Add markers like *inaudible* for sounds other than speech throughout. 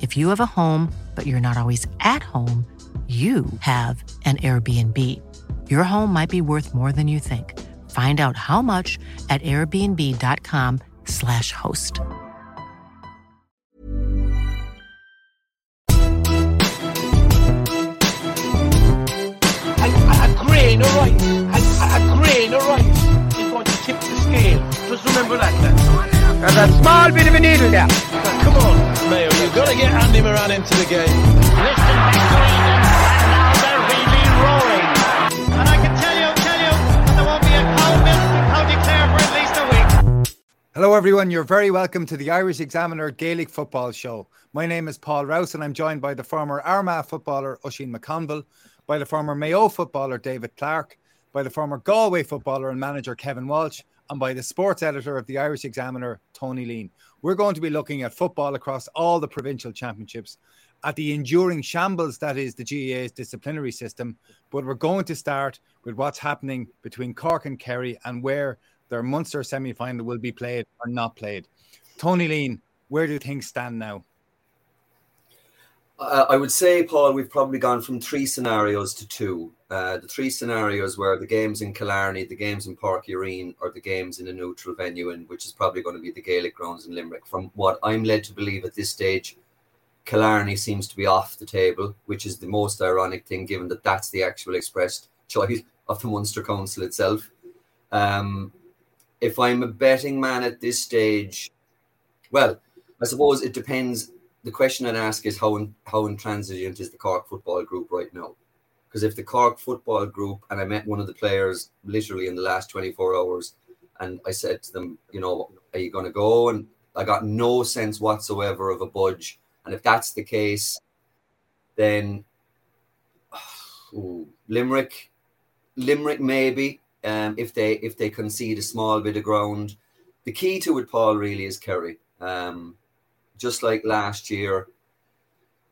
If you have a home, but you're not always at home, you have an Airbnb. Your home might be worth more than you think. Find out how much at airbnb.com/slash host. a, grain of rice, a, a grain of rice is going to tip the scale. Just remember that. Then. There's a small bit of a needle there. Now, come on, Mayo, you've got to get Andy Moran into the game. Listen between them, and now they're really roaring. And I can tell you, tell you, there won't be a cow milk in County Clare for at least a week. Hello, everyone. You're very welcome to the Irish Examiner Gaelic Football Show. My name is Paul Rouse, and I'm joined by the former Armagh footballer Oisin McConville, by the former Mayo footballer David Clarke, by the former Galway footballer and manager Kevin Walsh, and by the sports editor of the Irish Examiner Tony Leen. We're going to be looking at football across all the provincial championships, at the enduring shambles that is the GAA's disciplinary system. But we're going to start with what's happening between Cork and Kerry and where their Munster semi final will be played or not played. Tony Leen, where do things stand now? Uh, I would say, Paul, we've probably gone from three scenarios to two. Uh, the three scenarios were the games in Killarney, the games in Páirc Uí Rinn, or the games in a neutral venue, in which is probably going to be the Gaelic grounds in Limerick. From what I'm led to believe at this stage, Killarney seems to be off the table, which is the most ironic thing, given that that's the actual expressed choice of the Munster Council itself. Um, if I'm a betting man at this stage, well, I suppose it depends. The question I'd ask is how in, how intransigent is the Cork football group right now? Because if the Cork football group, and I met one of the players literally in the last 24 hours, and I said to them, you know, are you going to go? And I got no sense whatsoever of a budge. And if that's the case, then *sighs* ooh, Limerick, Limerick maybe, um, if they if they concede a small bit of ground. The key to it, Paul, really is Kerry. Um, just like last year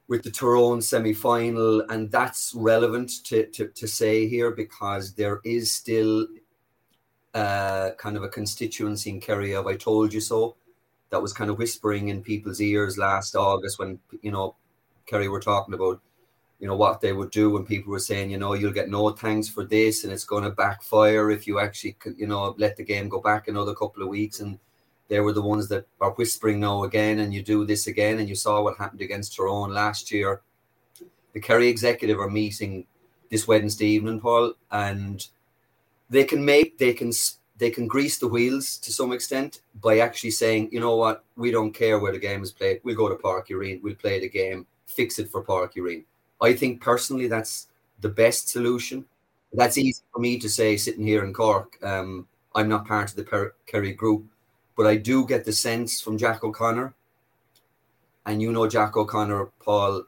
with the Tyrone semi final, and that's relevant to, to, to say here because there is still uh, kind of a constituency in Kerry of I told you so? That was kind of whispering in people's ears last August when you know Kerry were talking about you know what they would do when people were saying you know you'll get no thanks for this and it's going to backfire if you actually you know let the game go back another couple of weeks and they were the ones that are whispering now again and you do this again and you saw what happened against Tyrone last year. The Kerry executive are meeting this Wednesday evening Paul and they can make they can they can grease the wheels to some extent by actually saying you know what? We don't care where the game is played. We'll go to Páirc Uí Rinn we'll play the game. Fix it for Páirc Uí Rinn I think personally that's the best solution. That's easy for me to say sitting here in Cork. Um, I'm not part of the per- Kerry group, but I do get the sense from Jack O'Connor, and you know Jack O'Connor, Paul.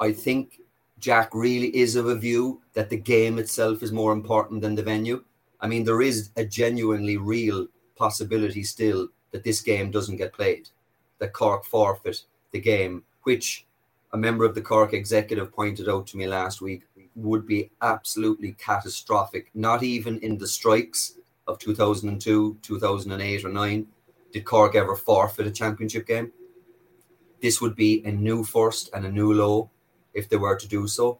I think Jack really is of a view that the game itself is more important than the venue. I mean, there is a genuinely real possibility still that this game doesn't get played, that Cork forfeit the game, which a member of the Cork executive pointed out to me last week would be absolutely catastrophic. Not even in the strikes of 2002, 2008, or 9 did Cork ever forfeit a championship game. This would be a new first and a new low if they were to do so.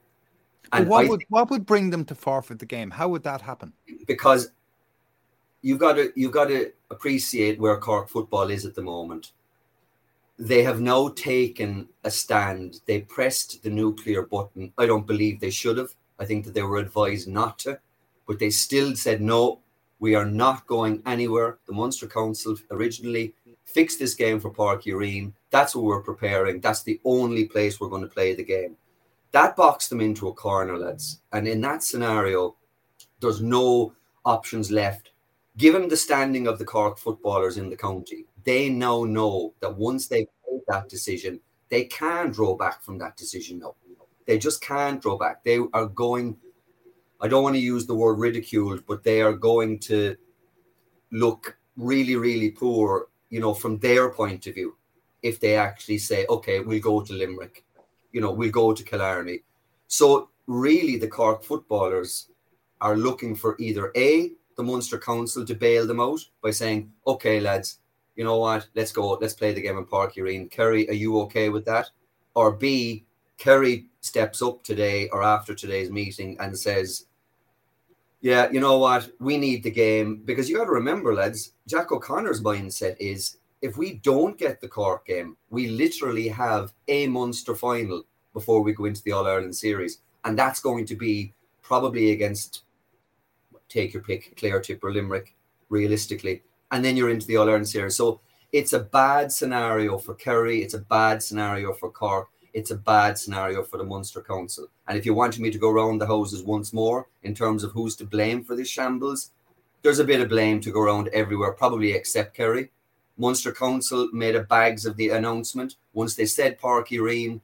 And what I would what would bring them to forfeit the game? How would that happen? Because you've got to you've got to appreciate where Cork football is at the moment. they have now taken a stand. They pressed the nuclear button. I don't believe they should have. I think that they were advised not to, but they still said no. We are not going anywhere. The Munster Council originally fixed this game for Páirc Uí Rinn. That's what we're preparing. That's the only place we're going to play the game. That boxed them into a corner, lads. And in that scenario, there's no options left. Given the standing of the Cork footballers in the county, they now know that once they've made that decision, they can draw back from that decision now. They just can't draw back. They are going, I don't want to use the word ridiculed, but they are going to look really, really poor, you know, from their point of view, if they actually say, okay, we'll go to Limerick, you know, we'll go to Killarney. So, really, the Cork footballers are looking for either A, the Munster Council to bail them out by saying, okay, lads, you know what, let's go, let's play the game in Páirc Uí Rinn. Kerry, are you okay with that? Or B, Kerry steps up today or after today's meeting and says, yeah, you know what, we need the game because you got to remember, lads, Jack O'Connor's mindset is if we don't get the Cork game, we literally have a Munster final before we go into the All Ireland series. And that's going to be probably against take your pick, Clare Tip or Limerick, realistically. And then you're into the All Ireland series. So it's a bad scenario for Kerry. It's a bad scenario for Cork. It's a bad scenario for the Munster Council. And if you wanted me to go around the houses once more in terms of who's to blame for this shambles, there's a bit of blame to go around everywhere, probably except Kerry. Munster Council made a bags of the announcement. Once they said Páirc Uí Rinn,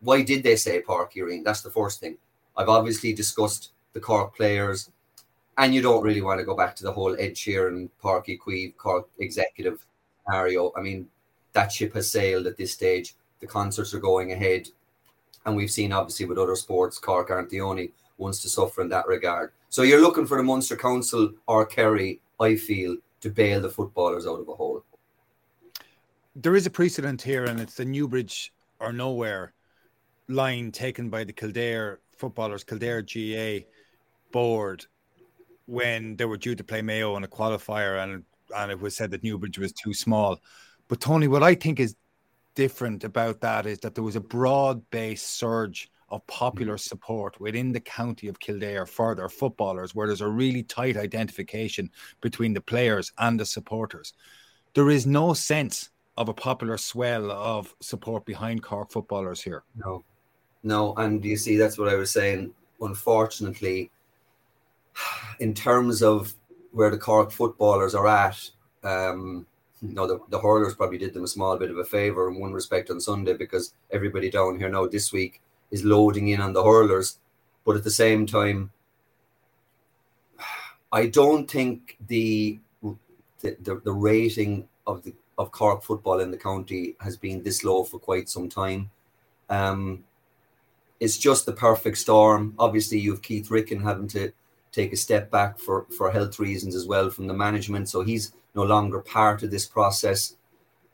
why did they say Páirc Uí Rinn? That's the first thing. I've obviously discussed the Cork players, and you don't really want to go back to the whole Ed Sheeran, Uí Chaoimh, Cork executive scenario. I mean, that ship has sailed at this stage. The concerts are going ahead, and we've seen obviously with other sports, Cork aren't the only ones to suffer in that regard. So you're looking for the Munster Council or Kerry, I feel, to bail the footballers out of a hole. There is a precedent here, and it's the Newbridge or nowhere line taken by the Kildare footballers, Kildare GA board, when they were due to play Mayo in a qualifier, and and it was said that Newbridge was too small. But Tony, what I think is different about that is that there was a broad-based surge of popular Mm-hmm. support within the county of Kildare for their footballers, where there's a really tight identification between the players and the supporters. There is no sense of a popular swell of support behind Cork footballers here. No, no, and you see, that's what I was saying. Unfortunately, *sighs* in terms of where the Cork footballers are at, um, you know, the, the hurlers probably did them a small bit of a favour in one respect on Sunday because everybody down here now this week is loading in on the hurlers. But at the same time, I don't think the the, the, the rating of the of Cork football in the county has been this low for quite some time. Um, it's just the perfect storm. Obviously, you have Keith Ricken having to take a step back for, for health reasons as well from the management. So he's no longer part of this process.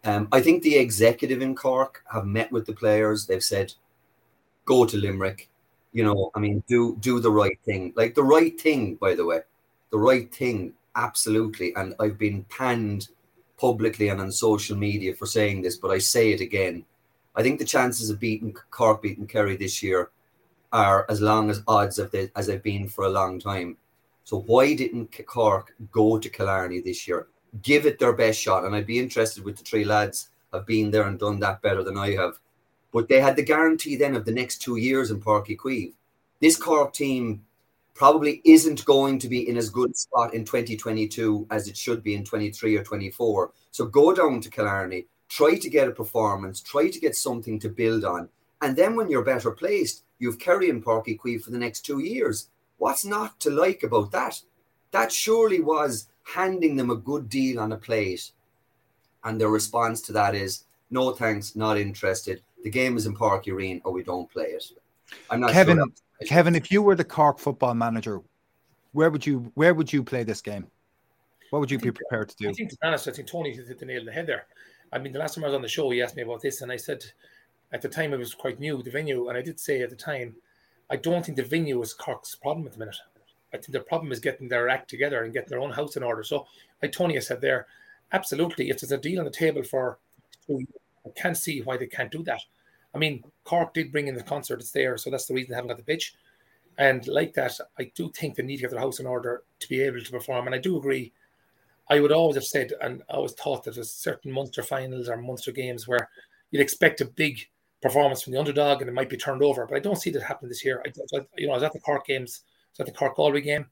Um, I think the executive in Cork have met with the players. They've said, go to Limerick. You know, I mean, do do the right thing. Like the right thing, by the way. The right thing, absolutely. And I've been panned publicly and on social media for saying this, but I say it again. I think the chances of beating Cork beating Kerry this year are as long as odds of they, as they've been for a long time. So why didn't Cork go to Killarney this year? Give it their best shot, and I'd be interested with the three lads have been there and done that better than I have. But they had the guarantee then of the next two years in Páirc Uí Chaoimh. This Cork team probably isn't going to be in as good a spot in 2022 as it should be in 23 or 24. So go down to Killarney, try to get a performance, try to get something to build on. And then when you're better placed, you've Kerry and Páirc Uí Chaoimh for the next two years. What's not to like about that? That surely was handing them a good deal on a plate. And their response to that is, no thanks, not interested. The game is in Páirc Uí Rinn or we don't play it. I'm not Kevin, sure Kevin, if you were the Cork football manager, where would you where would you play this game? What would you be prepared to do? I think, to be honest, I think Tony hit the nail on the head there. I mean, the last time I was on the show, he asked me about this, and I said at the time it was quite new, the venue, and I did say at the time, I don't think the venue is Cork's problem at the minute. I think the problem is getting their act together and getting their own house in order. So, like Tony has said there, absolutely, if there's a deal on the table for I can't see why they can't do that. I mean, Cork did bring in the concert; it's there, so that's the reason they haven't got the pitch. And like that, I do think they need to get their house in order to be able to perform. And I do agree. I would always have said, and I always thought that there's certain Munster finals or Munster games where you'd expect a big performance from the underdog and it might be turned over. But I don't see that happening this year. I, you know, I was at the Cork games, at the Cork Galway game.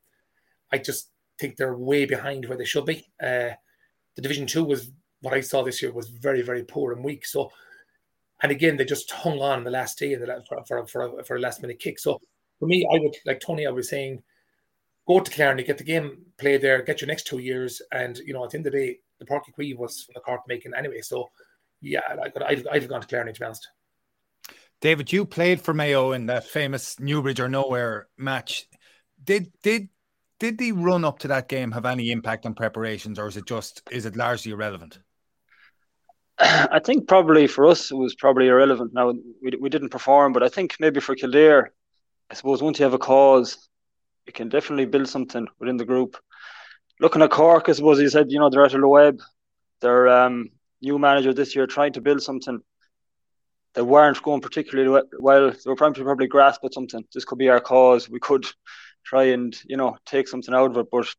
I just think they're way behind where they should be. Uh, the Division Two was what I saw this year was very, very poor and weak. So, and again, they just hung on in the last day and for, for, for, for a last minute kick. So for me, I would like Tony. I was saying, go to Killarney, get the game played there, get your next two years, and you know at the end of the day, the Uí Chaoimh was from the Cork making anyway. So yeah, I could, I'd, I'd have gone to Killarney to be honest. David, you played for Mayo in that famous Newbridge or Nowhere match. Did did did the run up to that game have any impact on preparations, or is it just is it largely irrelevant? I think probably for us it was probably irrelevant. Now we, we didn't perform, but I think maybe for Kildare I suppose once you have a cause, you can definitely build something within the group. Looking at Cork, I suppose you said, you know, they're at a low ebb. Their um, new manager this year trying to build something that weren't going particularly well. They were trying to probably grasp at something. This could be our cause. We could try and, you know, take something out of it. But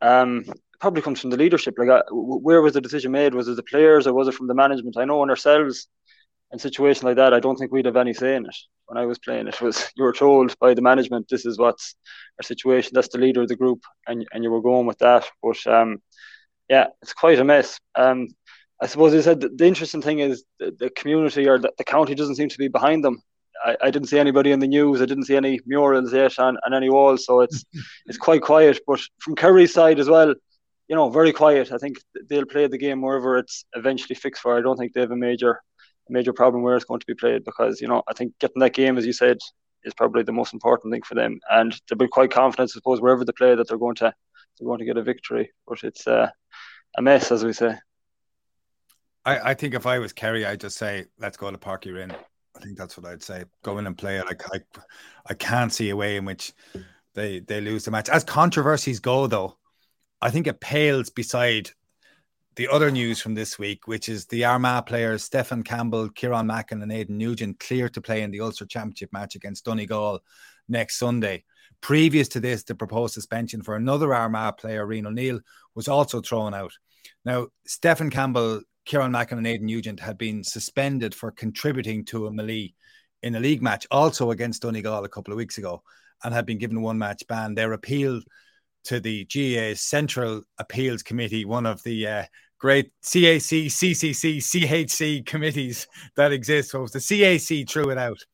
um, it probably comes from the leadership. Like, uh, where was the decision made? Was it the players or was it from the management? I know in ourselves, in situations like that, I don't think we'd have any say in it. When I was playing, it was you were told by the management this is what's our situation. That's the leader of the group, and and you were going with that. But um, yeah, it's quite a mess. Um, I suppose you said the interesting thing is the, the community or the, the, county doesn't seem to be behind them. I, I, didn't see anybody in the news. I didn't see any murals yet on, on any walls, so it's *laughs* it's quite quiet. But from Kerry's side as well, you know, very quiet. I think they'll play the game wherever it's eventually fixed for. I don't think they have a major major problem where it's going to be played because you know I think getting that game, as you said, is probably the most important thing for them, and they'll be quite confident, I suppose, wherever they play that they're going to they're going to get a victory. But it's uh, a mess, as we say. I, I think if I was Kerry, I'd just say, let's go to Uí Rinn. I think that's what I'd say. Go in and play it. Like I, I can't see a way in which they they lose the match. As controversies go, though, I think it pales beside the other news from this week, which is the Armagh players Stefan Campbell, Kieran Mackin, and Aidan Nugent clear to play in the Ulster Championship match against Donegal next Sunday. Previous to this, the proposed suspension for another Armagh player, Rian O'Neill, was also thrown out. Now, Stefan Campbell, Kieran Mackin, and Aidan Nugent had been suspended for contributing to a melee in a league match, also against Donegal a couple of weeks ago, and had been given a one match ban. Their appeal to the GAA's Central Appeals Committee, one of the uh, great CAC, CCC, CHC committees that exist. So the CAC threw it out.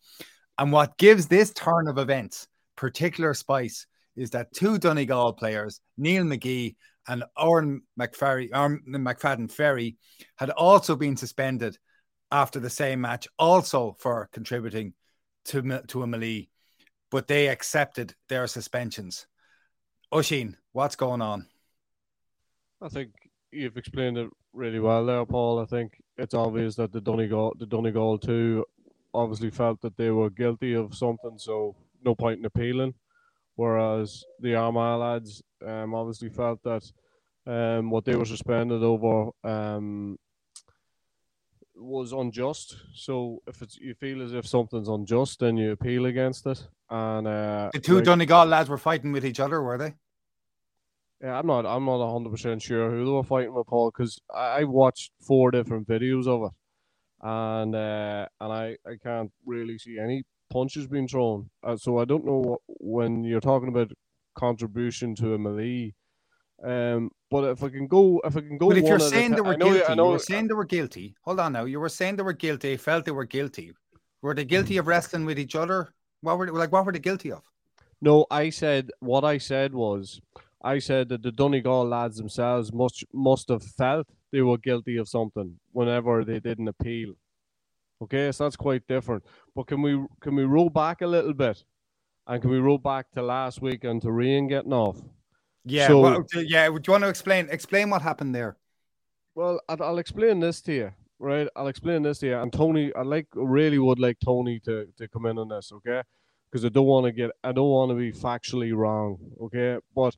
And what gives this turn of events particular spice is that two Donegal players, Neil McGee and Odhrán McFerry, McFadden Ferry, had also been suspended after the same match, also for contributing to, to a melee, but they accepted their suspensions. Oisín, what's going on? I think you've explained it really well there, Paul. I think it's obvious that the Donegal, the Donegal too, obviously felt that they were guilty of something, so no point in appealing. Whereas the Armagh lads um, obviously felt that um, what they were suspended over um, was unjust. So if it's you feel as if something's unjust, then you appeal against it. And uh, the two like, Donegal lads were fighting with each other, were they? Yeah, I'm not. I'm not hundred percent sure who they were fighting with, Paul, because I watched four different videos of it, and uh, and I I can't really see any punches being thrown. Uh, so I don't know what, when you're talking about contribution to a melee. Um, but if I can go, if I can go, but if you're saying they were guilty, you were saying they were guilty. Hold on now, you were saying they were guilty. Felt they were guilty. Were they guilty of wrestling with each other? What were they, like? What were they guilty of? No, I said what I said was I said that the Donegal lads themselves must must have felt they were guilty of something whenever they didn't appeal. Okay, so that's quite different. But can we can we roll back a little bit, and can we roll back to last week and to Rian getting off? Yeah, so, well, yeah. Do you want to explain explain what happened there? Well, I'll explain this to you, right? I'll explain this to you. And Tony, I like really would like Tony to to come in on this, okay? Because I don't want to get I don't want to be factually wrong, okay? But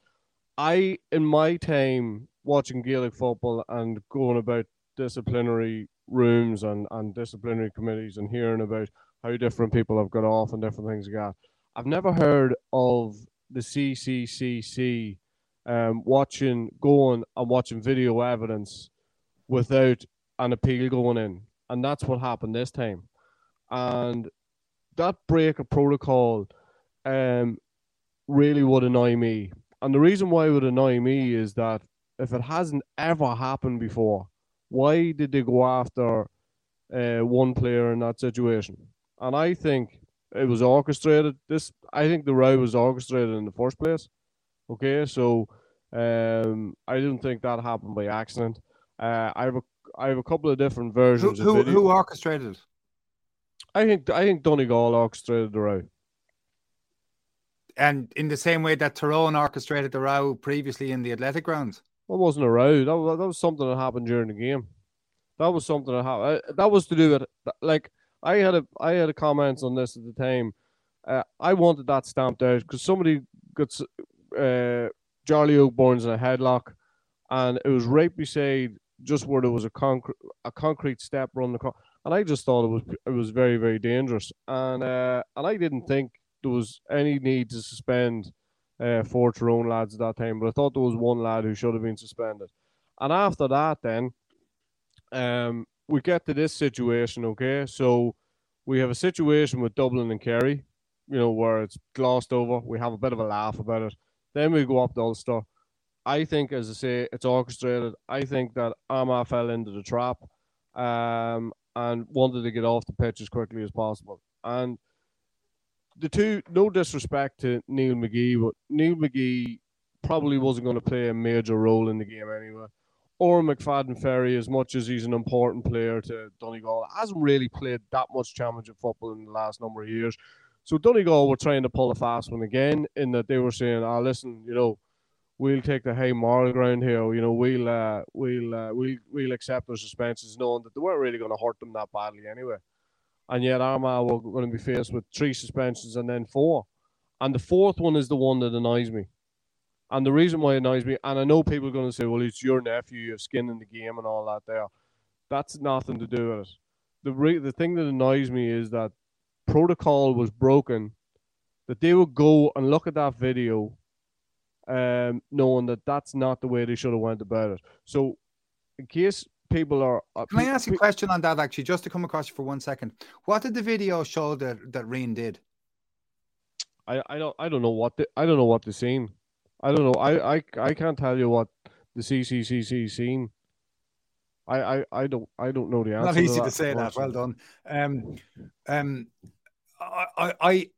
I, in my time watching Gaelic football and going about disciplinary rooms and, and disciplinary committees and hearing about how different people have got off and different things like. I've never heard of the CCCC um, watching, going and watching video evidence without an appeal going in. And that's what happened this time. And that break of protocol um, really would annoy me. And the reason why it would annoy me is that if it hasn't ever happened before, why did they go after uh, one player in that situation? And I think it was orchestrated. This, I think the row was orchestrated in the first place. Okay, so um, I didn't think that happened by accident. Uh, I have a, I have a couple of different versions. Who, of who, who orchestrated it? I think I think Donegal orchestrated the row. And in the same way that Tyrone orchestrated the row previously in the athletic grounds. That wasn't a row. That was, that was something that happened during the game. That was something that happened. That was to do with like I had a I had a comments on this at the time. Uh, I wanted that stamped out because somebody got uh, Charlie Oakborn's in a headlock, and it was right beside just where there was a concrete a concrete step run the car, and I just thought it was it was very very dangerous, and uh, and I didn't think there was any need to suspend uh, four Tyrone lads at that time, but I thought there was one lad who should have been suspended, and after that then, um, we get to this situation, okay, so we have a situation with Dublin and Kerry, you know, where it's glossed over. We have a bit of a laugh about it. Then we go up to Ulster. I think, as I say, it's orchestrated. I think that Armagh fell into the trap um, and wanted to get off the pitch as quickly as possible. And the two, no disrespect to Neil McGee, but Neil McGee probably wasn't going to play a major role in the game anyway. Or McFadden Ferry, as much as he's an important player to Donegal, hasn't really played that much championship football in the last number of years. So Donegal were trying to pull a fast one again in that they were saying, "Ah, listen, you know, we'll take the high moral ground here. You know, we'll uh, we'll uh, we'll we'll accept their suspensions, knowing that they weren't really going to hurt them that badly anyway." And yet Armagh were going to be faced with three suspensions and then four, and the fourth one is the one that annoys me. And the reason why it annoys me, and I know people are going to say, "Well, it's your nephew, you have skin in the game, and all that." There, that's nothing to do with it. The re- the thing that annoys me is that protocol was broken, that they would go and look at that video, um, knowing that that's not the way they should have went about it. So, in case people are, uh, can I ask a question on that? Actually, just to come across you for one second, what did the video show that that Rian did? I, I don't I don't know what the, I don't know what the seen. I don't know. I, I I can't tell you what the CCCC seen. I, I, I don't I don't know the answer. Not easy to, to say that. Well done. Um, um, I, I, I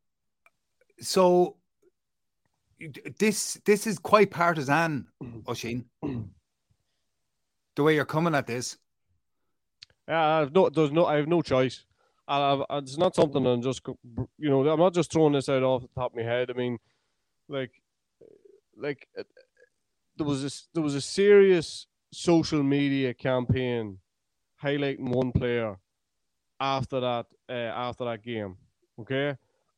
so this this is quite partisan, *clears throat* Oisín. The way you're coming at this. Yeah, I've no, there's no, I have no choice. I, I, it's not something I'm just, you know, I'm not just throwing this out off the top of my head. I mean, like, like uh, there was a, there was a serious social media campaign highlighting one player after that uh, after that game. Okay,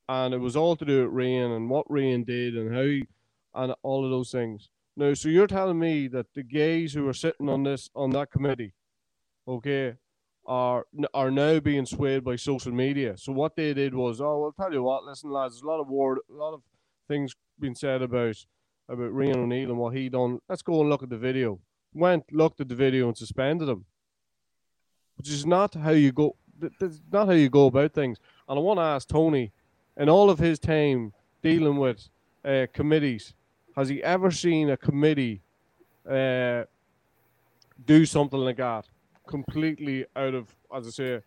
and it was all to do with Rian and what Rian did and how he, and all of those things. Now, so you're telling me that the gays who are sitting on this on that committee, okay, are are now being swayed by social media. So what they did was, oh, well, tell you what, listen, lads, there's a lot of word, a lot of things being said about about Rian O'Neill and what he done. Let's go and look at the video. Went, looked at the video, and suspended him. Which is not how you go. That's not how you go about things. And I want to ask Tony, in all of his time dealing with uh, committees, has he ever seen a committee uh, do something like that? Completely out of, as I say,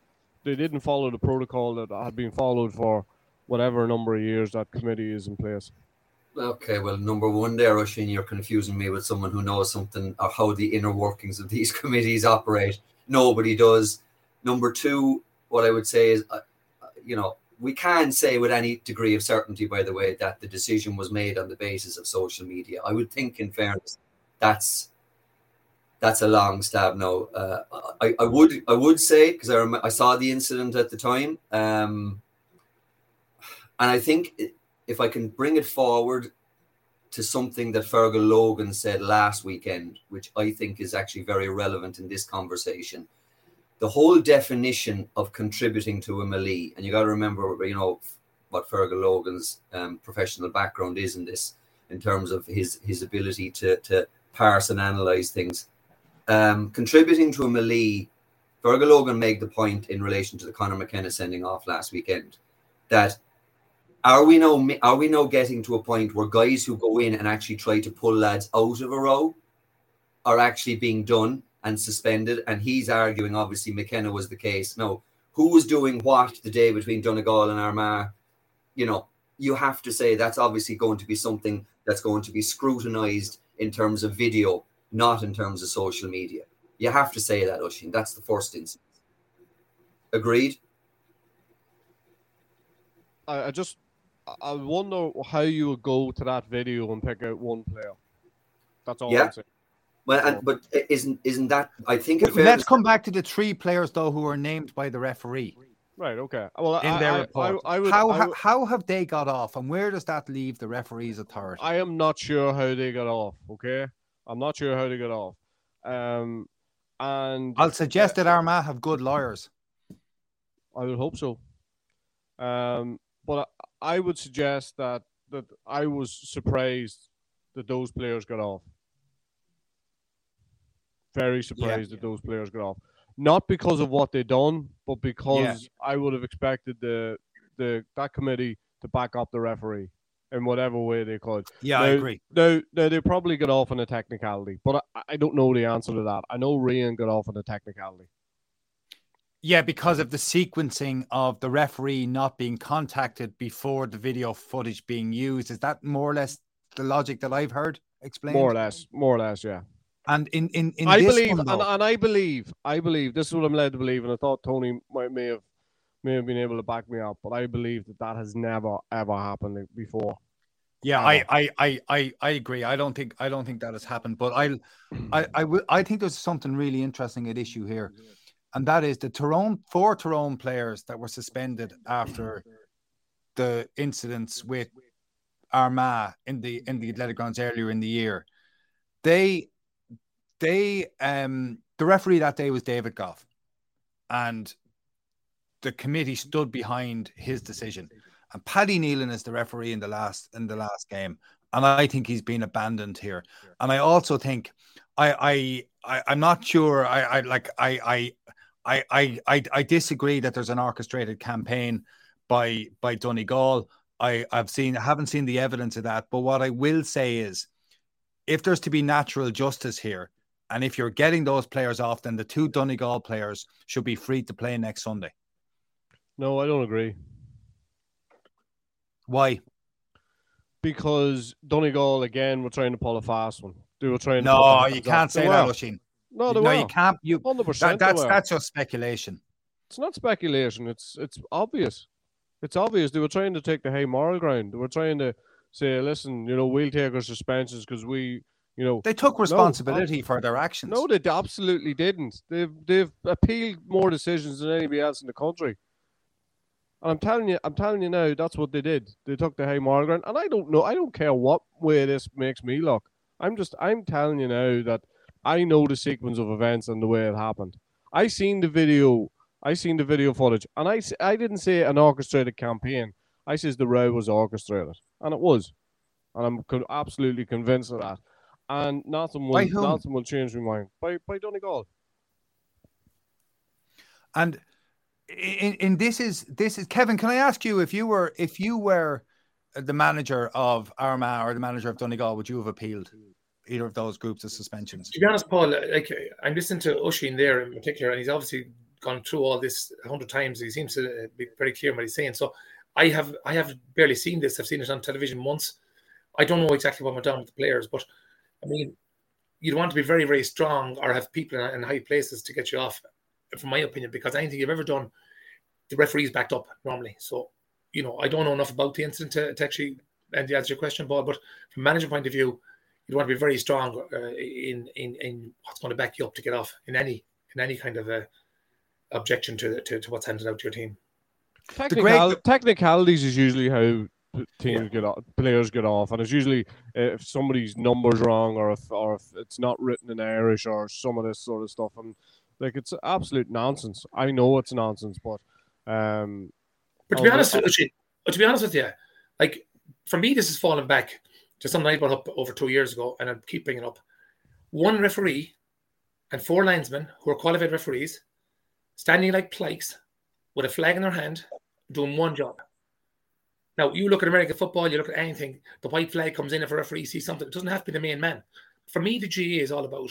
they didn't follow the protocol that had been followed for whatever number of years that committee is in place. Okay, well, number one there, Oisín, you're confusing me with someone who knows something or how the inner workings of these *laughs* committees operate. Nobody does. Number two, what I would say is, uh, you know, we can say with any degree of certainty, by the way, that the decision was made on the basis of social media. I would think, in fairness, that's that's a long stab. No, uh, I, I would I would say because I rem- I saw the incident at the time, um, and I think if I can bring it forward to something that Fergal Logan said last weekend, which I think is actually very relevant in this conversation. The whole definition of contributing to a melee, and you got to remember, you know, what Fergal Logan's um, professional background is in this, in terms of his his ability to to parse and analyze things. Um, contributing to a melee, Fergal Logan made the point in relation to the Conor McKenna sending off last weekend that are we now are we now getting to a point where guys who go in and actually try to pull lads out of a row are actually being done and suspended? And he's arguing, obviously, McKenna was the case. No, who was doing what the day between Donegal and Armagh? You know, you have to say that's obviously going to be something that's going to be scrutinized in terms of video, not in terms of social media. You have to say that, Oisín. That's the first instance. Agreed? I, I just I wonder how you would go to that video and pick out one player. That's all Yeah. I'm saying. Well, and but isn't isn't that? I think in Let's fairness- come back to the three players though who are named by the referee Right. Okay. Well, in I, their I- report. I, I would, how I ha- would- how have they got off, and where does that leave the referee's authority? I am not sure how they got off. Okay, I'm not sure how they got off. Um, and I'll suggest that Armagh have good lawyers. I would hope so. Um, but I, I would suggest that that I was surprised that those players got off. Very surprised that those players got off. Not because of what they done, but because I would have expected the the that committee to back up the referee in whatever way they could. Yeah, I agree. No, no, they probably got off on a technicality, but I, I don't know the answer to that. I know Rian got off on a technicality. Yeah, because of the sequencing of the referee not being contacted before the video footage being used. Is that more or less the logic that I've heard explained? More or less, more or less, yeah. And in in, in I this believe, one, and, though- and I believe, I believe this is what I'm led to believe, and I thought Tony might may have may have been able to back me up, but I believe that that has never ever happened before. Yeah, I, I, I, I, I agree. I don't think I don't think that has happened, but I, I, I, will- I think there's something really interesting at issue here, and that is the Tyrone four Tyrone players that were suspended after the incidents with Armagh in the in the athletic grounds earlier in the year. They, they, um, the referee that day was David Gough, and the committee stood behind his decision. And Paddy Neilan is the referee in the last in the last game, and I think he's been abandoned here. And I also think I I, I I'm not sure. I, I like I I. I, I, I, I disagree that there's an orchestrated campaign by by Donegal. I, I've seen I haven't seen the evidence of that. But what I will say is if there's to be natural justice here, and if you're getting those players off, then the two Donegal players should be free to play next Sunday. No, I don't agree Why? because Donegal again were trying to pull a fast one. They were trying. No, you can't say that. Oisin. No, they no, were. you can't. You Hundred that, percent. that's that's just speculation. It's not speculation. It's it's obvious. It's obvious they were trying to take the hey moral ground. They were trying to say, listen, you know, we'll take our suspensions because we, you know, They took No, responsibility for their actions. No, they absolutely didn't. They've they've appealed more decisions than anybody else in the country. And I'm telling you, I'm telling you now, that's what they did. They took the Hay Margaret, and I don't know, I don't care what way this makes me look. I'm just, I'm telling you now that I know the sequence of events and the way it happened. I seen the video, I seen the video footage, and I, I didn't say an orchestrated campaign. I says the row was orchestrated, and it was, and I'm absolutely convinced of that. And nothing will, By nothing will change my mind. By by Donegal. And in, in this is this is Kevin. Can I ask you if you were if you were the manager of Armagh or the manager of Donegal, would you have appealed either of those groups of suspensions? To be honest, Paul, like I'm listening to Oisín there in particular, and he's obviously gone through all this a hundred times. He seems to uh, be very clear in what he's saying. So I have I have barely seen this. I've seen it on television once. I don't know exactly what went down with the players, but I mean, you'd want to be very, very strong or have people in, in high places to get you off, from my opinion, because anything you've ever done, the referee's backed up normally. So, you know, I don't know enough about the incident to, to actually and to answer your question, Paul, but from a manager point of view, you'd want to be very strong uh, in, in in what's going to back you up to get off in any in any kind of a objection to, to, to what's handed out to your team. Technical, technicalities is usually how teams get off, players get off, and it's usually if somebody's numbers wrong or if or if it's not written in Irish or some of this sort of stuff. And Like it's absolute nonsense. I know it's nonsense, but um. But to be honest, with you, but to be honest with you, like for me, this has fallen back to something I brought up over two years ago, and I keep bringing up. One referee and four linesmen who are qualified referees standing like pikes with a flag in their hand, doing one job. Now, you look at American football, you look at anything, the white flag comes in if a referee sees something. It doesn't have to be the main man. For me, the GA is all about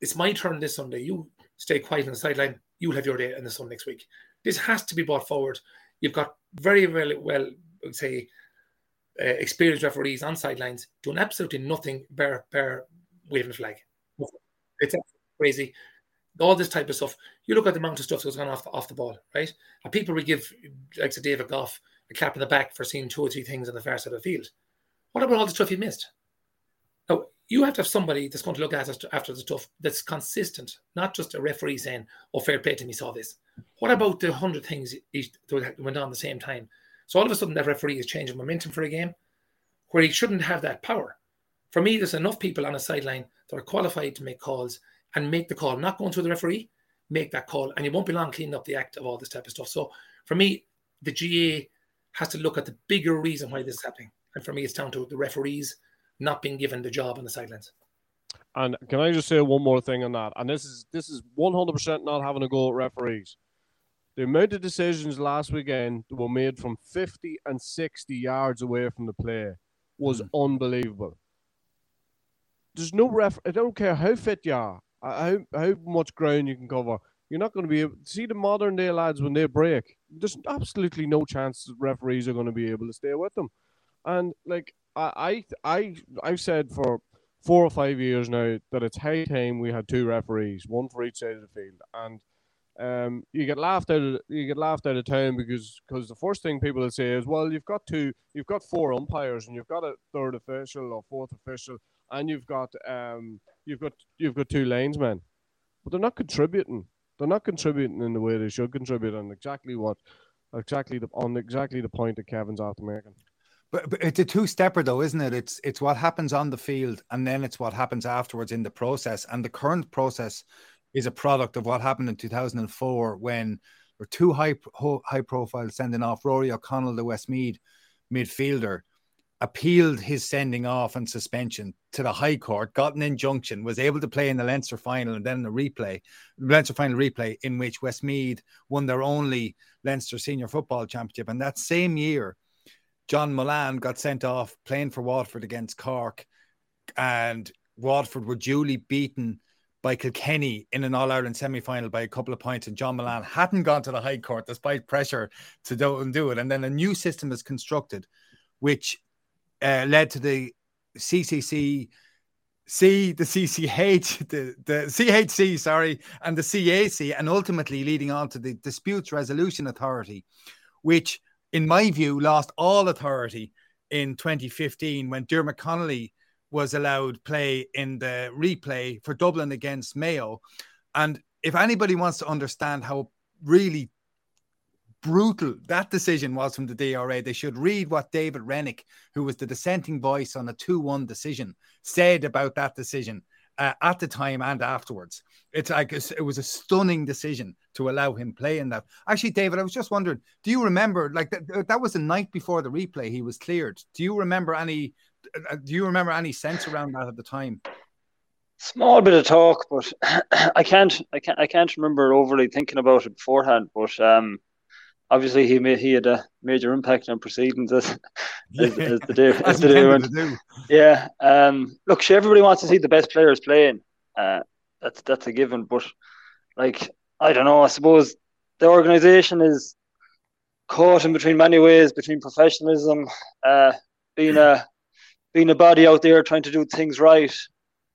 it's my turn this Sunday. You stay quiet on the sideline. You'll have your day in the sun next week. This has to be brought forward. You've got very, very well, I would say, uh, experienced referees on sidelines doing absolutely nothing bare, bare waving a flag. It's crazy. All this type of stuff. You look at the amount of stuff that's gone off the, off the ball, right? And people will give, like say David Gough, a clap in the back for seeing two or three things on the far side of the field. What about all the stuff he missed? Now, you have to have somebody that's going to look at after the stuff that's consistent, not just a referee saying, "Oh, fair play to me, saw this." What about the hundred things that went on at the same time? So all of a sudden, that referee is changing momentum for a game where he shouldn't have that power. For me, there's enough people on a sideline that are qualified to make calls and make the call, not going through the referee, make that call, and you won't be long cleaning up the act of all this type of stuff. So for me, the GA has to look at the bigger reason why this is happening. And for me, it's down to the referees not being given the job on the sidelines. And can I just say one more thing on that? And this is this is one hundred percent not having a go at referees. The amount of decisions last weekend that were made from fifty and sixty yards away from the play was mm. unbelievable. There's no ref. I don't care how fit you are, how how much ground you can cover. You're not going to be able to see the modern day lads when they break. There's absolutely no chance that referees are going to be able to stay with them. And like I I I've said for four or five years now that it's high time we had two referees, one for each side of the field, and um, you get laughed out of you get laughed out of town because because the first thing people will say is, well, you've got two, you've got four umpires, and you've got a third official or fourth official, and you've got um, you've got you've got two linesmen, but they're not contributing. They're not contributing in the way they should contribute, and exactly what, exactly the on exactly the point that Kevin's after making. But, but it's a two-stepper, though, isn't it? It's it's what happens on the field, and then it's what happens afterwards in the process. And the current process is a product of what happened in 2004 when there were two high high profile sending off Rory O'Connell, the Westmeath midfielder, appealed his sending off and suspension to the High Court, got an injunction, was able to play in the Leinster final and then the replay, Leinster final replay, in which Westmeath won their only Leinster Senior Football Championship. And that same year, John Mullane got sent off playing for Waterford against Cork, and Waterford were duly beaten by Kilkenny in an All Ireland semi final by a couple of points, and John Mullane hadn't gone to the High Court despite pressure to do, and do it. And then a new system is constructed, which uh, led to the CCC. C, the CCH, *laughs* the, the CHC, sorry, and the CAC, and ultimately leading on to the Disputes Resolution Authority, which in my view, lost all authority in 2015 when Diarmuid Connolly was allowed play in the replay for Dublin against Mayo. And if anybody wants to understand how really brutal that decision was from the DRA, they should read what David Rennick, who was the dissenting voice on a 2 1 decision, said about that decision uh, at the time and afterwards. It's like it was a stunning decision to allow him play in that. Actually, David, I was just wondering, do you remember like that? That was the night before the replay. He was cleared. Do you remember any? Uh, do you remember any sense around that at the time? Small bit of talk, but *clears throat* I can't, I can't, I can't remember overly thinking about it beforehand. But um, obviously he made he had a major impact on proceedings as, *laughs* as, as the day as, the day went. Yeah. Um, look, sure, everybody wants to see the best players playing. Uh, that's that's a given. But like I don't know, I suppose the organisation is caught in between many ways between professionalism, uh, being a being a body out there trying to do things right,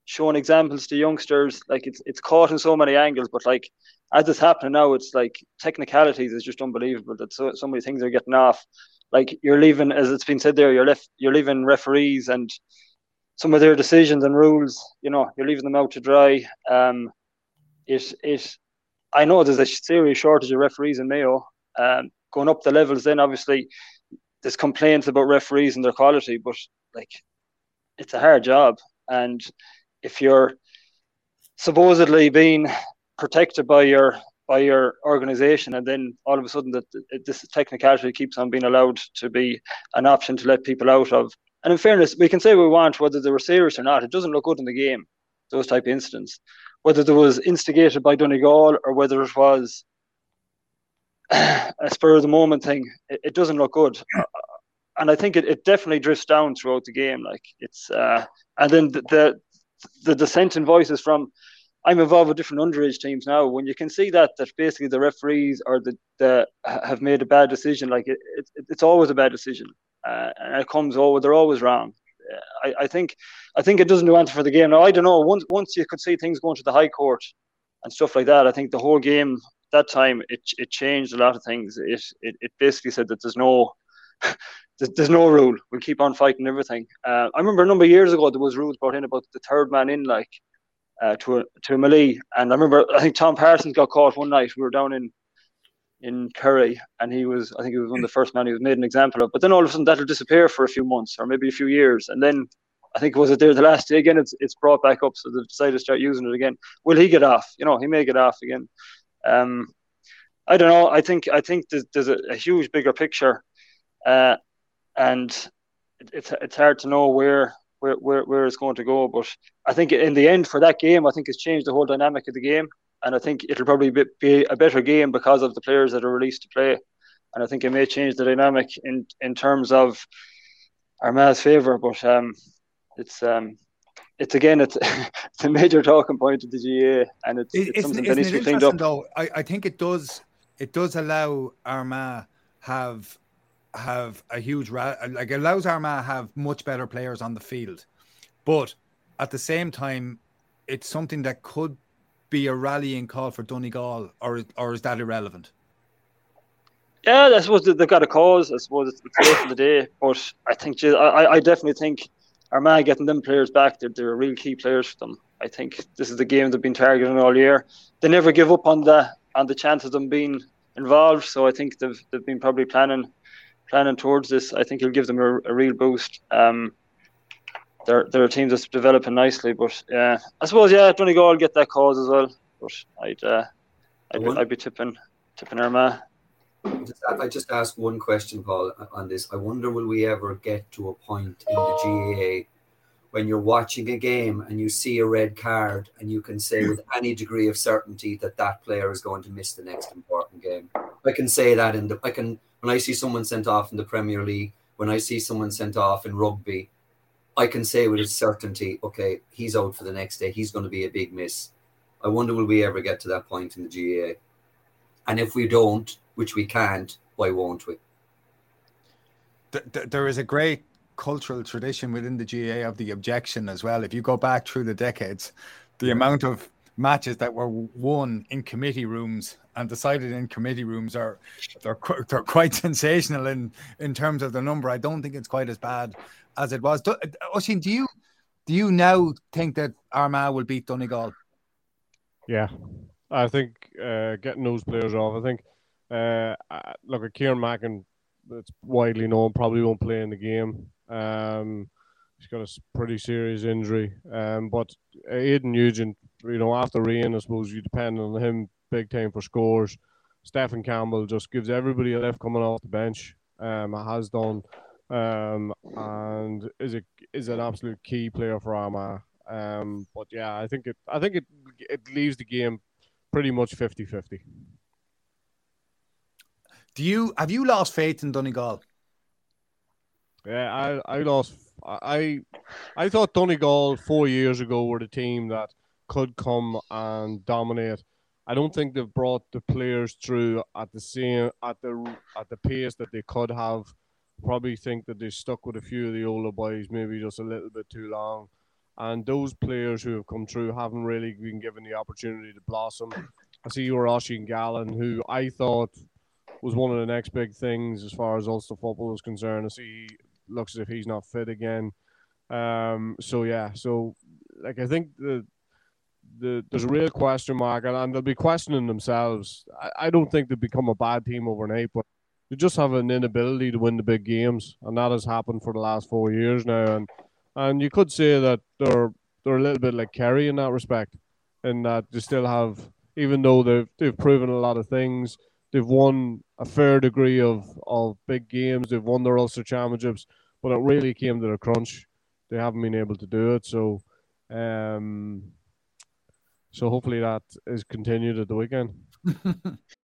showing examples to youngsters. Like it's it's caught in so many angles, but like as it's happening now, it's like technicalities is just unbelievable that so, so many things are getting off. Like you're leaving, as it's been said there, you're left, you're leaving referees and some of their decisions and rules. You know, you're leaving them out to dry. Um, it it, I know there's a serious shortage of referees in Mayo. Um, going up the levels, then obviously there's complaints about referees and their quality, but like it's a hard job, and if you're supposedly being protected by your by your organization, and then all of a sudden that this technicality keeps on being allowed to be an option to let people out of. And in fairness, we can say we want whether they were serious or not. It doesn't look good in the game. Those type of incidents, whether it was instigated by Donegal or whether it was a spur of the moment thing, it, it doesn't look good. And I think it, it definitely drifts down throughout the game. Like it's, uh, and then the, the the dissenting voices from I'm involved with different underage teams now. When you can see that that basically the referees or the, the have made a bad decision, like it, it it's always a bad decision, uh, and it comes over. They're always wrong. Uh, I, I think I think it doesn't do anything for the game. Now I don't know. Once once you could see things going to the high court and stuff like that, I think the whole game that time it it changed a lot of things. It it, it basically said that there's no *laughs* there's no rule. We'll keep on fighting everything. Uh, I remember a number of years ago there was rules brought in about the third man in, like uh, to a, to a melee. And I remember, I think Tom Parsons got caught one night. We were down in in Kerry, and he was, I think he was one of the first men he was made an example of. But then all of a sudden that'll disappear for a few months or maybe a few years, and then I think was it there the last day again? It's it's brought back up, so they decided to start using it again. Will he get off? You know, he may get off again. Um, I don't know. I think I think there's, there's a, a, huge bigger picture, uh, and it, it's it's hard to know where where, where, where it's going to go. But I think in the end, for that game, I think it's changed the whole dynamic of the game. And I think it'll probably be, a better game because of the players that are released to play. And I think it may change the dynamic in, in terms of Armagh's favour. But um, it's um, it's again it's, *laughs* it's a major talking point of the GA and it's, it's, it's something that needs to be cleaned up. Though I, I think it does it does allow Armagh have have a huge like allows Armagh have much better players on the field, but at the same time, it's something that could be a rallying call for Donegal, or or is that irrelevant? Yeah, I suppose they've got a cause. I suppose it's, it's late the day, but I think I, I definitely think Armagh getting them players back. They're, they're real key players for them. I think this is the game they've been targeting all year. They never give up on the on the chance of them being involved. So I think they've they've been probably planning planning towards this. I think he'll give them a, a real boost. Um, they're they're a team that's developing nicely, but yeah, I suppose yeah, Donegal will get that cause as well. But I'd uh, I'd, be, I'd be tipping tipping Armagh. I just ask one question, Paul, on this. I wonder will we ever get to a point in the GAA when you're watching a game and you see a red card and you can say with any degree of certainty that that player is going to miss the next important game. I can say that in the I can when I see someone sent off in the Premier League, when I see someone sent off in rugby, I can say with certainty, okay, he's out for the next day. He's going to be a big miss. I wonder will we ever get to that point in the GAA? And if we don't, which we can't, why won't we? There is a great cultural tradition within the GAA of the objection as well. If you go back through the decades, the amount of matches that were won in committee rooms and decided in committee rooms are they're they're quite *laughs* sensational in in terms of the number. I don't think it's quite as bad as it was. Oisín, do you do you now think that Armagh will beat Donegal? Yeah, I think uh, getting those players off. I think uh, look at Kieran Mackin. It's widely known probably won't play in the game. Um, he's got a pretty serious injury. Um, but Aidan Nugent, you know, after Rian, I suppose you depend on him big time for scores. Stephen Campbell just gives everybody a lift coming off the bench. Um, has done, um, and is a is an absolute key player for Armagh. Um, but yeah, I think it I think it it leaves the game pretty much 50-50. Do you have you lost faith in Donegal? Yeah, I I lost I I thought Donegal four years ago were the team that could come and dominate. I don't think they've brought the players through at the same at the at the pace that they could have. Probably think that they stuck with a few of the older boys, maybe just a little bit too long. And those players who have come through haven't really been given the opportunity to blossom. I see Oisín Gallen, who I thought was one of the next big things as far as Ulster football is concerned. I see he looks as if he's not fit again. Um, so yeah, so like I think the the there's a real question mark, and, and they'll be questioning themselves. I, I don't think they've become a bad team overnight, but they just have an inability to win the big games, and that has happened for the last four years now. And and you could say that they're they're a little bit like Kerry in that respect, in that they still have even though they've they've proven a lot of things, they've won a fair degree of of big games. They've won their Ulster championships, but it really came to the crunch. They haven't been able to do it. So, um, so hopefully that is continued at the weekend. *laughs*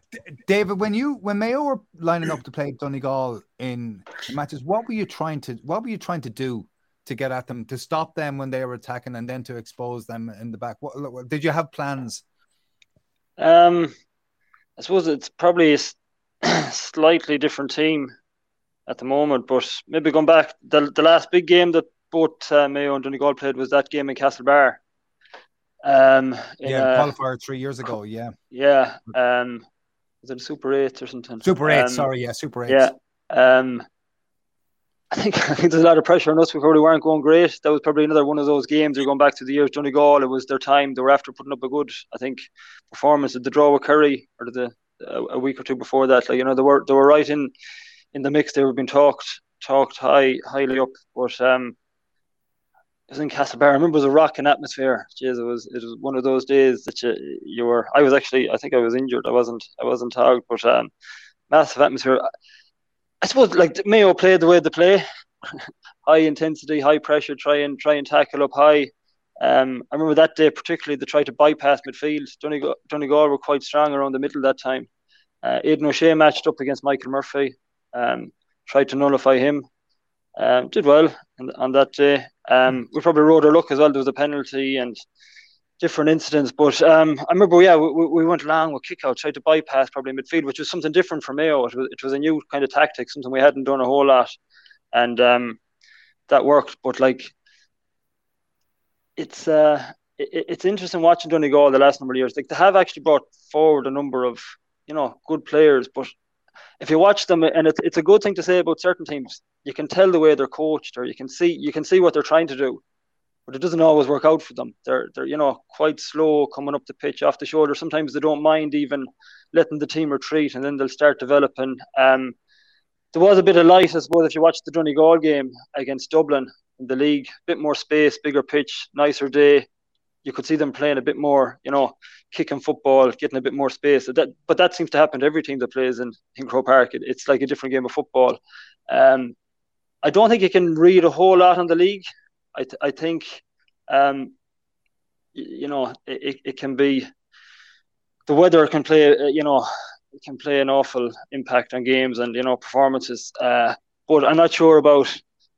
David, when you when Mayo were lining up to play Donegal in matches, what were you trying to what were you trying to do to get at them to stop them when they were attacking and then to expose them in the back? What, what did you have plans? Um, I suppose it's probably a *clears throat* slightly different team at the moment, but maybe going back the the last big game that both uh, Mayo and Donegal played was that game in Castlebar. Um, yeah, uh, qualifier three years ago. Yeah, yeah. Um, was it Super Eight or something? Super Eight. Um, sorry, yeah, Super Eight. Yeah. Um, I think I *laughs* think there's a lot of pressure on us. We probably weren't going great. That was probably another one of those games. You're going back to the years Donegal. It was their time. They were after putting up a good, I think, performance. at the draw with Kerry or the a, a week or two before that? Like you know, they were they were right in in the mix. They were being talked talked high highly up, but um, was in Castlebar. I remember it was a rocking atmosphere. Jeez, it was it was one of those days that you you were. I was actually I think I was injured. I wasn't I wasn't tagged, but um, massive atmosphere. I suppose like Mayo played the way they play, *laughs* high intensity, high pressure, try and try and tackle up high. Um, I remember that day particularly they tried to bypass midfield. Donegal, Donegal were quite strong around the middle that time. Uh, Aidan O'Shea matched up against Michael Murphy. Um, tried to nullify him. Um, did well on, that day. Um, we probably rode our luck as well. There was a penalty and different incidents, but um, I remember, yeah, we, we went along with kick out, tried to bypass probably midfield, which was something different for Mayo. It was, it was a new kind of tactic, something we hadn't done a whole lot, and um, that worked. But like, it's uh, it, it's interesting watching Donegal the last number of years. Like they have actually brought forward a number of you know good players, but if you watch them, and it's it's a good thing to say about certain teams, you can tell the way they're coached, or you can see you can see what they're trying to do, but it doesn't always work out for them. They're they're you know quite slow coming up the pitch off the shoulder. Sometimes they don't mind even letting the team retreat, and then they'll start developing. Um, there was a bit of light, I suppose, if you watch the Donegal game against Dublin in the league. A bit more space, bigger pitch, nicer day you could see them playing a bit more, you know, kicking football, getting a bit more space. That, but that seems to happen to every team that plays in, in Croke Park. It, it's like a different game of football. Um, I don't think you can read a whole lot on the league. I, th- I think, um, you know, it, it can be the weather can play, uh, you know, it can play an awful impact on games and you know performances. Uh, but I'm not sure about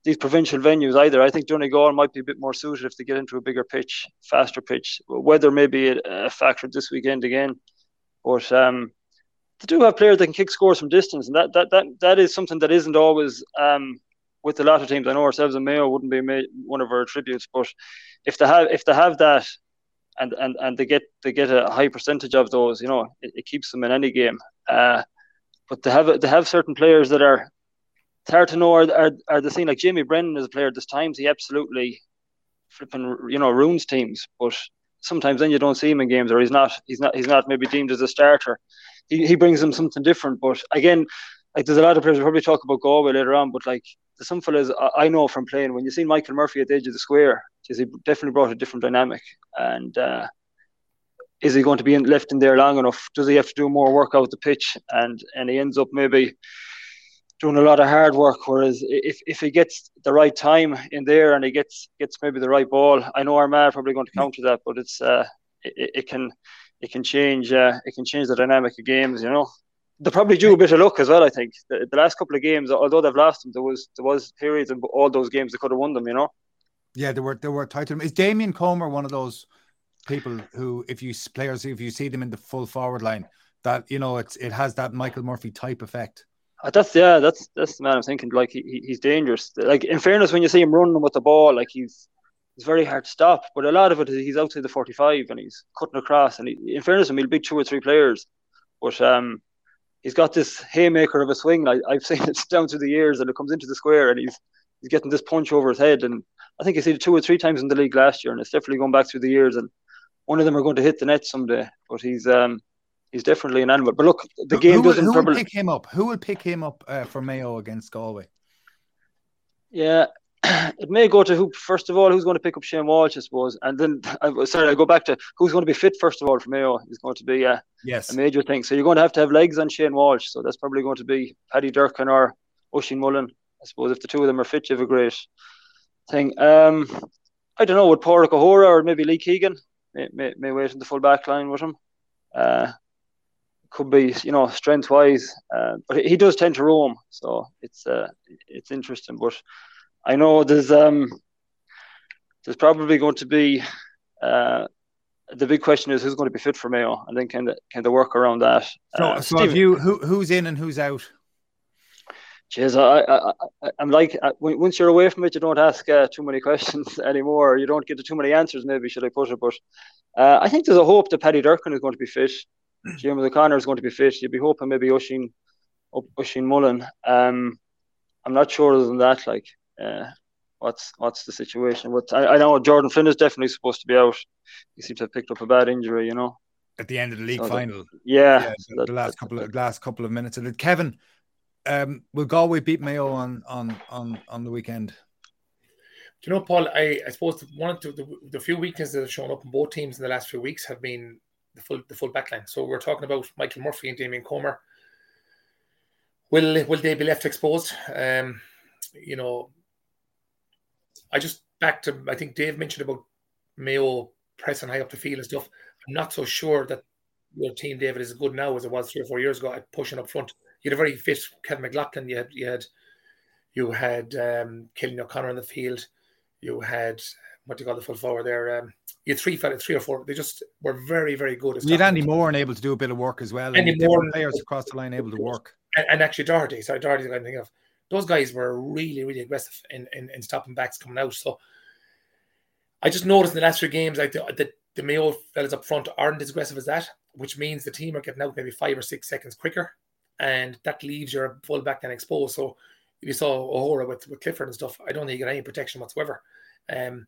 these provincial venues either. I think Donegal might be a bit more suited if they get into a bigger pitch, faster pitch. Weather may be a, a factor this weekend again, but um, they do have players that can kick scores from distance, and that that that, that is something that isn't always um, with a lot of teams. I know ourselves and Mayo wouldn't be one of our attributes, but if they have if they have that. And, and, and they get they get a high percentage of those, you know, it, it keeps them in any game. Uh, but they have they have certain players that are it's hard to know are, are, are the thing like Jamie Brennan is a player this times he absolutely flipping you know ruins teams but sometimes then you don't see him in games or he's not he's not he's not maybe deemed as a starter he, he brings them something different but again like there's a lot of players we'll probably talk about Galway later on but like some fellas I know from playing when you see Michael Murphy at the edge of the square he definitely brought a different dynamic and uh, is he going to be in, left in there long enough? Does he have to do more work out the pitch? And and he ends up maybe doing a lot of hard work. Whereas if, if he gets the right time in there and he gets gets maybe the right ball, I know Armagh probably going to counter that, but it's uh, it, it can it can change uh, it can change the dynamic of games. You know, they probably due a bit of luck as well. I think the, the last couple of games, although they've lost them, there was there was periods in all those games they could have won them. You know. Yeah, there were there were title. Is Damien Comer one of those people who, if you players, if you see them in the full forward line, that you know it's it has that Michael Murphy type effect. Uh, that's yeah, that's that's the man I'm thinking. Like he, he's dangerous. Like in fairness, when you see him running with the ball, like he's he's very hard to stop. But a lot of it is he's outside the 45 and he's cutting across. And he, in fairness, I mean, he'll beat two or three players. But um, he's got this haymaker of a swing. I, I've seen it *laughs* down through the years, and it comes into the square, and he's he's getting this punch over his head. And I think he seen it two or three times in the league last year, and it's definitely going back through the years. And one of them are going to hit the net someday. But he's um he's definitely an animal. But look, the game who, doesn't. Who will pick him up? Who will pick him up uh, for Mayo against Galway? Yeah, *clears throat* it may go to who first of all who's going to pick up Shane Walsh, I suppose, and then sorry, I go back to who's going to be fit first of all for Mayo is going to be uh, yes a major thing. So you're going to have to have legs on Shane Walsh. So that's probably going to be Paddy Durcan or Oisín Mullin. I suppose if the two of them are fit, you have a great thing. Um, I don't know, would Pádraig O'Hora or maybe Lee Keegan may, may, may wait in the full back line with him. Uh, could be, you know, strength wise, uh, but he does tend to roam, so it's uh, it's interesting. But I know there's um there's probably going to be uh, the big question is who's going to be fit for Mayo, and then can they, can they work around that? So, Uh, so have you who who's in and who's out? Jeez, I, I, I, I'm like, uh, when- once you're away from it, you don't ask uh, too many questions *laughs* anymore. You don't get to too many answers, maybe, should I put it? But uh, I think there's a hope that Paddy Durcan is going to be fit. Jim O'Connor is going to be fit. You'd be hoping maybe Oisín, Oisín Mullin. Um, I'm not sure other than that, like, uh, what's what's the situation. But I, I know Jordan Flynn is definitely supposed to be out. He seems to have picked up a bad injury, you know. At the end of the league So that- final, Yeah, yeah, so the, that- the last couple of last couple of minutes of it. Kevin, um, will Galway beat Mayo on on on on the weekend? Do you know, Paul? I, I suppose one of the, the, the few weaknesses that have shown up in both teams in the last few weeks have been the full the full backline. So we're talking about Michael Murphy and Damien Comer. Will will they be left exposed? Um, you know, I just back to I think Dave mentioned about Mayo pressing high up the field and stuff. I'm not so sure that your team, David, is as good now as it was three or four years ago at pushing up front. You had a very fit Kevin McLoughlin. You had you had you had um, Cillian O'Connor in the field. You had what do you call the full forward there? Um, you had three fella, three or four. They just were very very good. We had Andy Moore and able to do a bit of work as well. Andy different Moore- players across the line able to work. and, and actually Doherty, sorry, Doherty, I'm thinking of. Those guys were really, really aggressive in, in, in stopping backs coming out. So I just noticed in the last few games, like the, the, the Mayo fellas up front aren't as aggressive as that, which means the team are getting out maybe five or six seconds quicker, and that leaves your full back then exposed. So if you saw O'Hora with, with Clifford and stuff, I don't think you got any protection whatsoever. Um,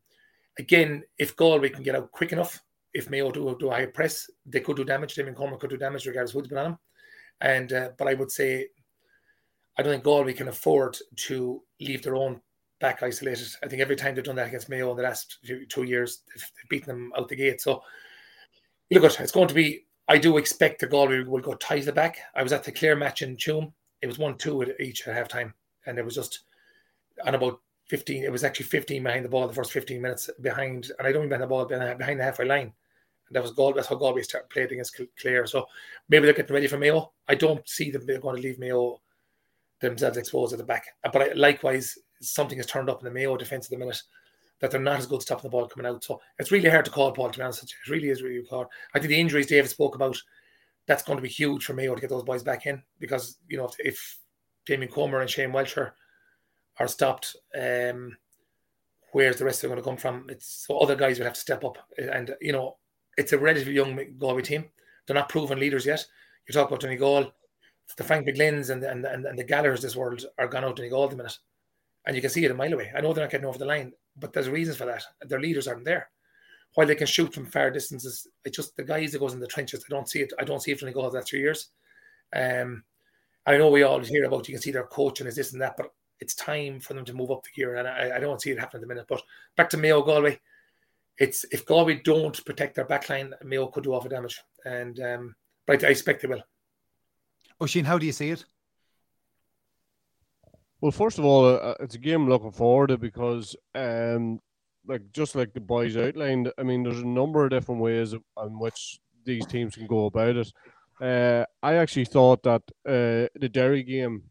again, if Galway can get out quick enough, if Mayo do do a high press, they could do damage. Damien Comer could do damage regardless who's been on them. And uh, but I would say I don't think Galway can afford to leave their own back isolated. I think every time they've done that against Mayo in the last two years, they've, beaten them out the gate. So look, it's going to be. I do expect the Galway will go tight the back. I was at the Clare match in Tuam. It was one two at each at half time, and it was just on about 15. It was actually 15 behind the ball the first 15 minutes behind, and I don't mean behind the ball behind behind the halfway line. And that was Galway. That's how Galway started played against Clare. So maybe they're getting ready for Mayo. I don't see them going to leave Mayo themselves exposed at the back. But I, likewise, something has turned up in the Mayo defence at the minute that they're not as good stopping the ball coming out. So it's really hard to call, Paul, to honest. It really is really hard. I think the injuries David spoke about, that's going to be huge for Mayo to get those boys back in because, you know, if, if Damien Comer and Shane Walsh are stopped, um, where's the rest of them going to come from? It's so other guys will have to step up. And, you know, it's a relatively young Galway team. They're not proven leaders yet. You talk about Tony Donegal, the Frank McGlynn's and, and, and, and the Gallagher's this world are gone out Donegal at the minute. And you can see it a mile away. I know they're not getting over the line, but there's reasons for that. Their leaders aren't there. While they can shoot from far distances, it's just the guys that goes in the trenches. I don't see it. I don't see it from Donegal that three years. Um, I know we all hear about you can see their coach and is this and that, but it's time for them to move up the gear, and I, I don't see it happening at the minute. But back to Mayo Galway, it's if Galway don't protect their backline, Mayo could do awful damage. And um, but I expect they will. Oisín, how do you see it? Well, first of all, uh, it's a game looking forward to because, um, like just like the boys outlined, I mean, there's a number of different ways in which these teams can go about it. Uh, I actually thought that uh, the Derry game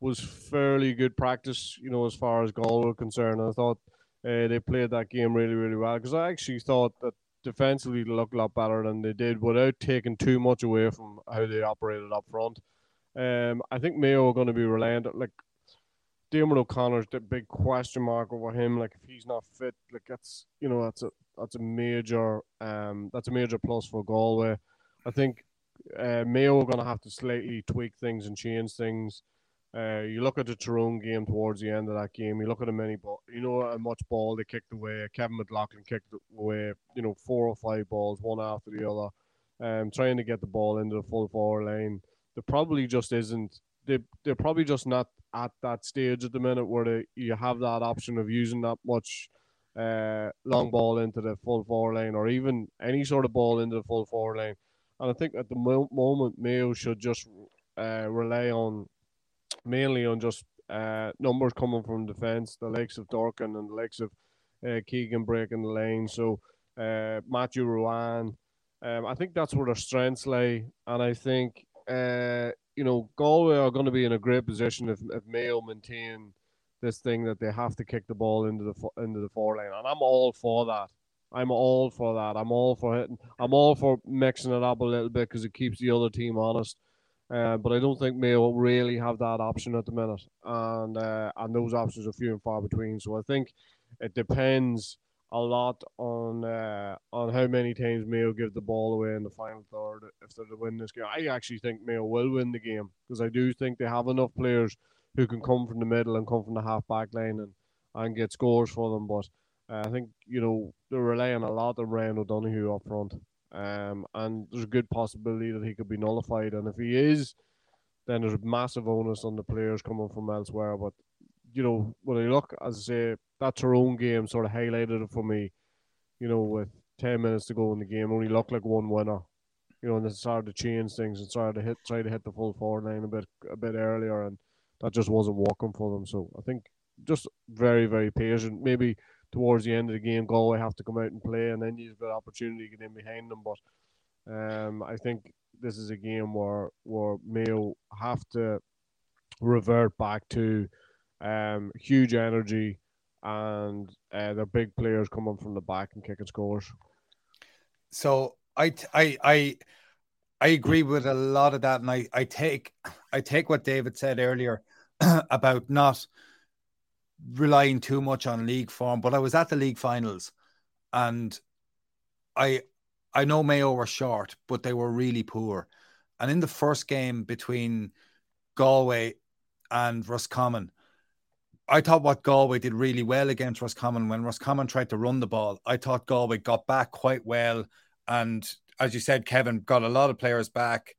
was fairly good practice, you know, as far as Galway were concerned. I thought uh, they played that game really, really well because I actually thought that defensively looked a lot better than they did without taking too much away from how they operated up front. Um, I think Mayo are going to be reliant like Diarmuid O'Connor's the big question mark over him. Like if he's not fit, like that's you know that's a that's a major um that's a major plus for Galway. I think uh, Mayo are going to have to slightly tweak things and change things. Uh, you look at the Tyrone game towards the end of that game. You look at the many ball. You know how much ball they kicked away. Kevin McLoughlin kicked away. You know four or five balls, one after the other. Um, trying to get the ball into the full forward line. There probably just isn't. They they're probably just not at that stage at the minute where they, you have that option of using that much uh, long ball into the full forward lane or even any sort of ball into the full forward lane. And I think at the mo- moment, Mayo should just uh, rely on mainly on just uh, numbers coming from defence, the likes of Durcan and the likes of uh, Keegan breaking the lane. So uh, Matthew Ruane, um, I think that's where their strengths lay. And I think, uh, you know, Galway are going to be in a great position if, if Mayo maintain this thing that they have to kick the ball into the into the four lane. And I'm all for that. I'm all for that. I'm all for hitting. I'm all for mixing it up a little bit because it keeps the other team honest. Uh, but I don't think Mayo really have that option at the minute, and uh, and those options are few and far between. So I think it depends a lot on uh, on how many times Mayo give the ball away in the final third if they're to win this game. I actually think Mayo will win the game because I do think they have enough players who can come from the middle and come from the half back line and, and get scores for them. But uh, I think you know they're relying a lot on Ryan O'Donoghue up front. Um, and there's a good possibility that he could be nullified. And if he is, then there's a massive onus on the players coming from elsewhere. But you know, when I look, as I say, that Tyrone game sort of highlighted it for me. You know, with ten minutes to go in the game, only looked like one winner. You know, and they started to change things and started to hit, try to hit the full forward line a bit, a bit earlier, and that just wasn't working for them. So I think just very, very patient. Maybe towards the end of the game, Galway have to come out and play, and then you've got opportunity to get in behind them. But um, I think this is a game where where Mayo have to revert back to um, huge energy and uh, their big players coming from the back and kicking scores. So I I I I agree with a lot of that, and I I take I take what David said earlier *clears throat* about not relying too much on league form, but I was at the league finals and I I know Mayo were short, but they were really poor. And in the first game between Galway and Roscommon, I thought what Galway did really well against Roscommon when Roscommon tried to run the ball. I thought Galway got back quite well. And as you said, Kevin got a lot of players back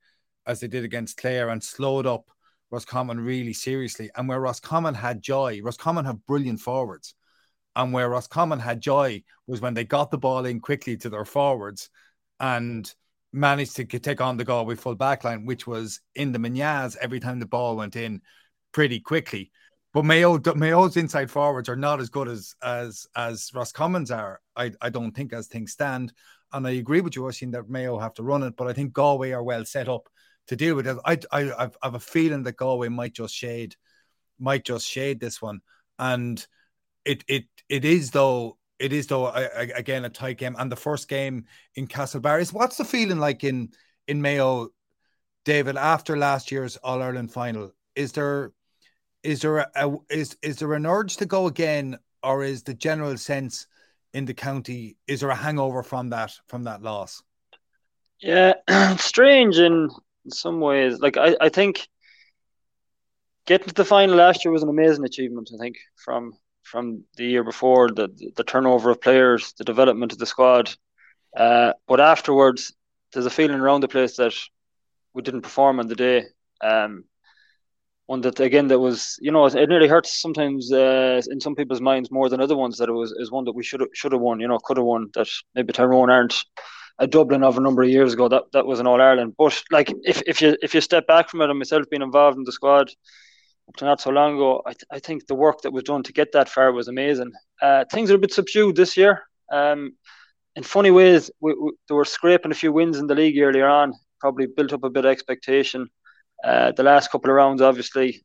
as they did against Clare and slowed up Roscommon really seriously. And where Roscommon had joy, Roscommon have brilliant forwards. And where Roscommon had joy was when they got the ball in quickly to their forwards and managed to take on the Galway full backline, which was in the Minyas every time the ball went in pretty quickly. But Mayo, Mayo's inside forwards are not as good as as as Roscommon's are. I, I don't think as things stand. And I agree with you, Oisín, that Mayo have to run it, but I think Galway are well set up to deal with it. I, I, I've, I've a feeling that Galway might just shade, might just shade this one, and it, it, it is though. It is though again a tight game, and the first game in Castlebarry. What's the feeling like in in Mayo, David? After last year's All Ireland final, is there is there a, a, is is there an urge to go again, or is the general sense in the county is there a hangover from that from that loss? Yeah, *clears throat* strange in in some ways. Like I, I think getting to the final last year was an amazing achievement. I think from from the year before, the the turnover of players, the development of the squad. Uh, but afterwards, there's a feeling around the place that we didn't perform on the day. Um, one that again that was you know it nearly hurts sometimes uh, in some people's minds more than other ones that it was is one that we should should have won you know could have won that maybe Tyrone aren't a Dublin of a number of years ago that that was an All Ireland but like if, if you if you step back from it and myself being involved in the squad up to not so long ago I, th- I think the work that was done to get that far was amazing. Uh, things are a bit subdued this year. Um, in funny ways we, we, they were scraping a few wins in the league earlier on probably built up a bit of expectation. Uh, the last couple of rounds, obviously,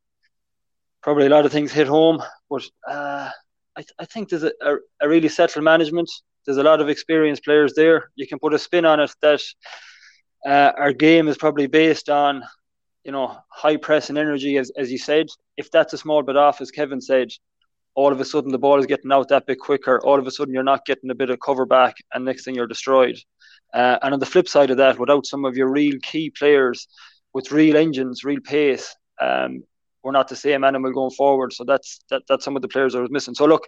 probably a lot of things hit home, but uh, I, th- I think there's a, a, a, really settled management. There's a lot of experienced players there. You can put a spin on it that uh, our game is probably based on, you know, high press and energy, as, as you said. If that's a small bit off, as Kevin said, all of a sudden the ball is getting out that bit quicker. All of a sudden you're not getting a bit of cover back, and next thing you're destroyed. Uh, and on the flip side of that, without some of your real key players with real engines, real pace. Um, we're not the same animal going forward. So that's that, that's some of the players I was missing. So look,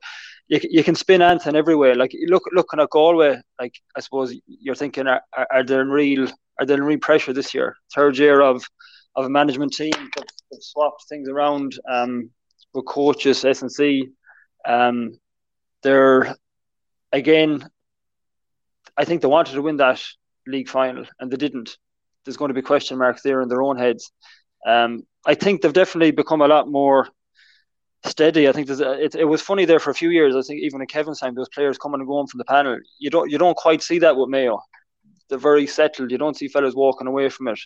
you, you can spin Anton everywhere. Like look looking at Galway, like I suppose you're thinking, are, are, are there in real are there in real pressure this year? Third year of of a management team that, that swapped things around um, with coaches, S and C. Um, they're again. I think they wanted to win that league final and they didn't there's going to be question marks there in their own heads. Um, I think they've definitely become a lot more steady. I think there's a, it, it was funny there for a few years. I think even in Kevin's time, those players coming and going from the panel. You don't you don't quite see that with Mayo. They're very settled. You don't see fellas walking away from it.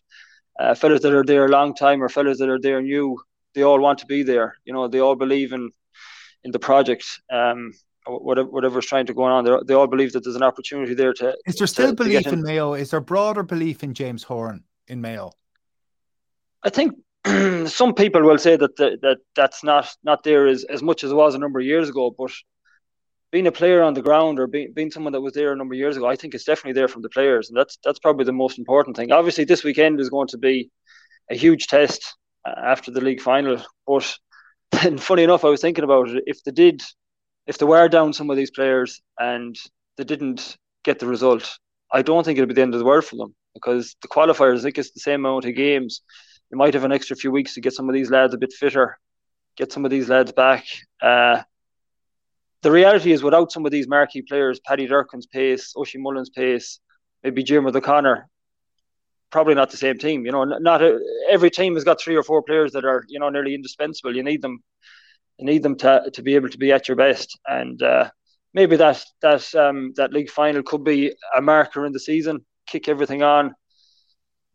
Uh, fellas that are there a long time or fellas that are there new, they all want to be there. You know, they all believe in in the project. Um, whatever whatever's trying to go on, they they all believe that there's an opportunity there to. Is there still to, belief to in Mayo? Is there broader belief in James Horan in Mayo? I think *clears throat* some people will say that the, that that's not not there as, as much as it was a number of years ago, but being a player on the ground or being, being someone that was there a number of years ago, I think it's definitely there from the players, and that's that's probably the most important thing. Obviously, this weekend is going to be a huge test uh, after the league final, but *laughs* and funny enough, I was thinking about it. If they did if they were down some of these players and they didn't get the result, I don't think it'll be the end of the world for them because the qualifiers, I think it's the same amount of games. You might have an extra few weeks to get some of these lads a bit fitter, get some of these lads back. Uh, the reality is, without some of these marquee players, Paddy Durcan's pace, Oisín Mullin's pace, maybe Jim O'Connor, probably not the same team. You know, not a, every team has got three or four players that are you know nearly indispensable. You need them you need them to, to be able to be at your best. And uh, maybe that that um, that league final could be a marker in the season. Kick everything on,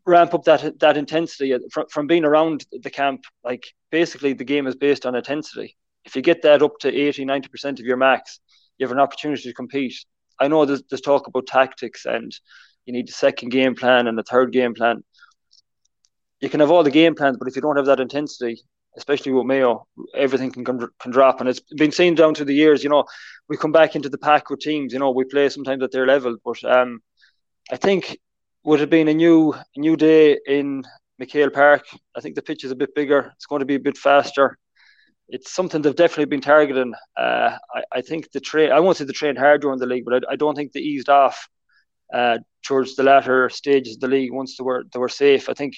ramp up that that intensity from, from being around the camp. Like basically, the game is based on intensity. If you get that up to 80, 90 percent of your max, you have an opportunity to compete. I know there's, there's talk about tactics and you need a second game plan and a third game plan. You can have all the game plans, but if you don't have that intensity, especially with Mayo, everything can can drop, and it's been seen down through the years. You know, we come back into the pack with teams. You know, we play sometimes at their level, but um, I think would have been a new new day in McHale Park. I think the pitch is a bit bigger. It's going to be a bit faster. It's something they've definitely been targeting. Uh, I, I, think the train. I won't say the train hard during the league, but I, I don't think they eased off uh, towards the latter stages of the league once they were they were safe. I think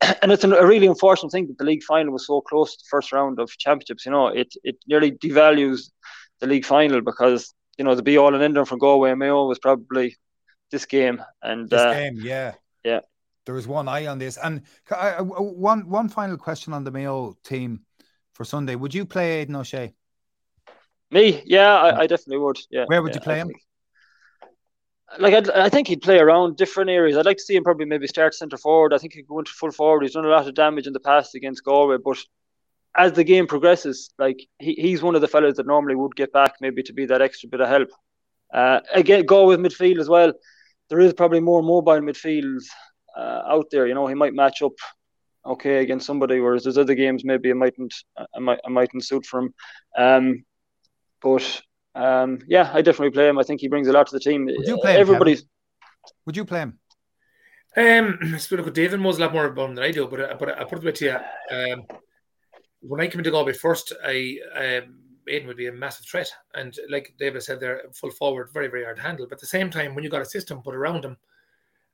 *clears throat* and it's a really unfortunate thing that the league final was so close to the first round of championships. You know, it it nearly devalues the league final because you know the be all and end all for Galway and Mayo was probably this game. And this uh, game, yeah, yeah. There was one eye on this, and I, one one final question on the Mayo team for Sunday. Would you play Aidan O'Shea? Me, yeah, I, I definitely would. Yeah. Where would yeah, you play I him? Think like I'd, I think he'd play around different areas. I'd like to see him probably maybe start centre forward. I think he'd go into full forward. He's done a lot of damage in the past against Galway, but as the game progresses, like he, he's one of the fellas that normally would get back maybe to be that extra bit of help. Uh, again, go with midfield as well. There is probably more mobile midfields uh, out there. You know, he might match up okay against somebody, whereas there's other games maybe it mightn't, I might, I mightn't suit for him. Um, but um, yeah, I definitely play him. I think he brings a lot to the team. Would you play him, Everybody's. Would you play him? Um, so look, David knows a lot more about him than I do, but uh, but I put it to you. Um, when I came into Galway first, I um, Aidan would be a massive threat, and like David said, they're full forward, very very hard to handle. But at the same time, when you got a system put around them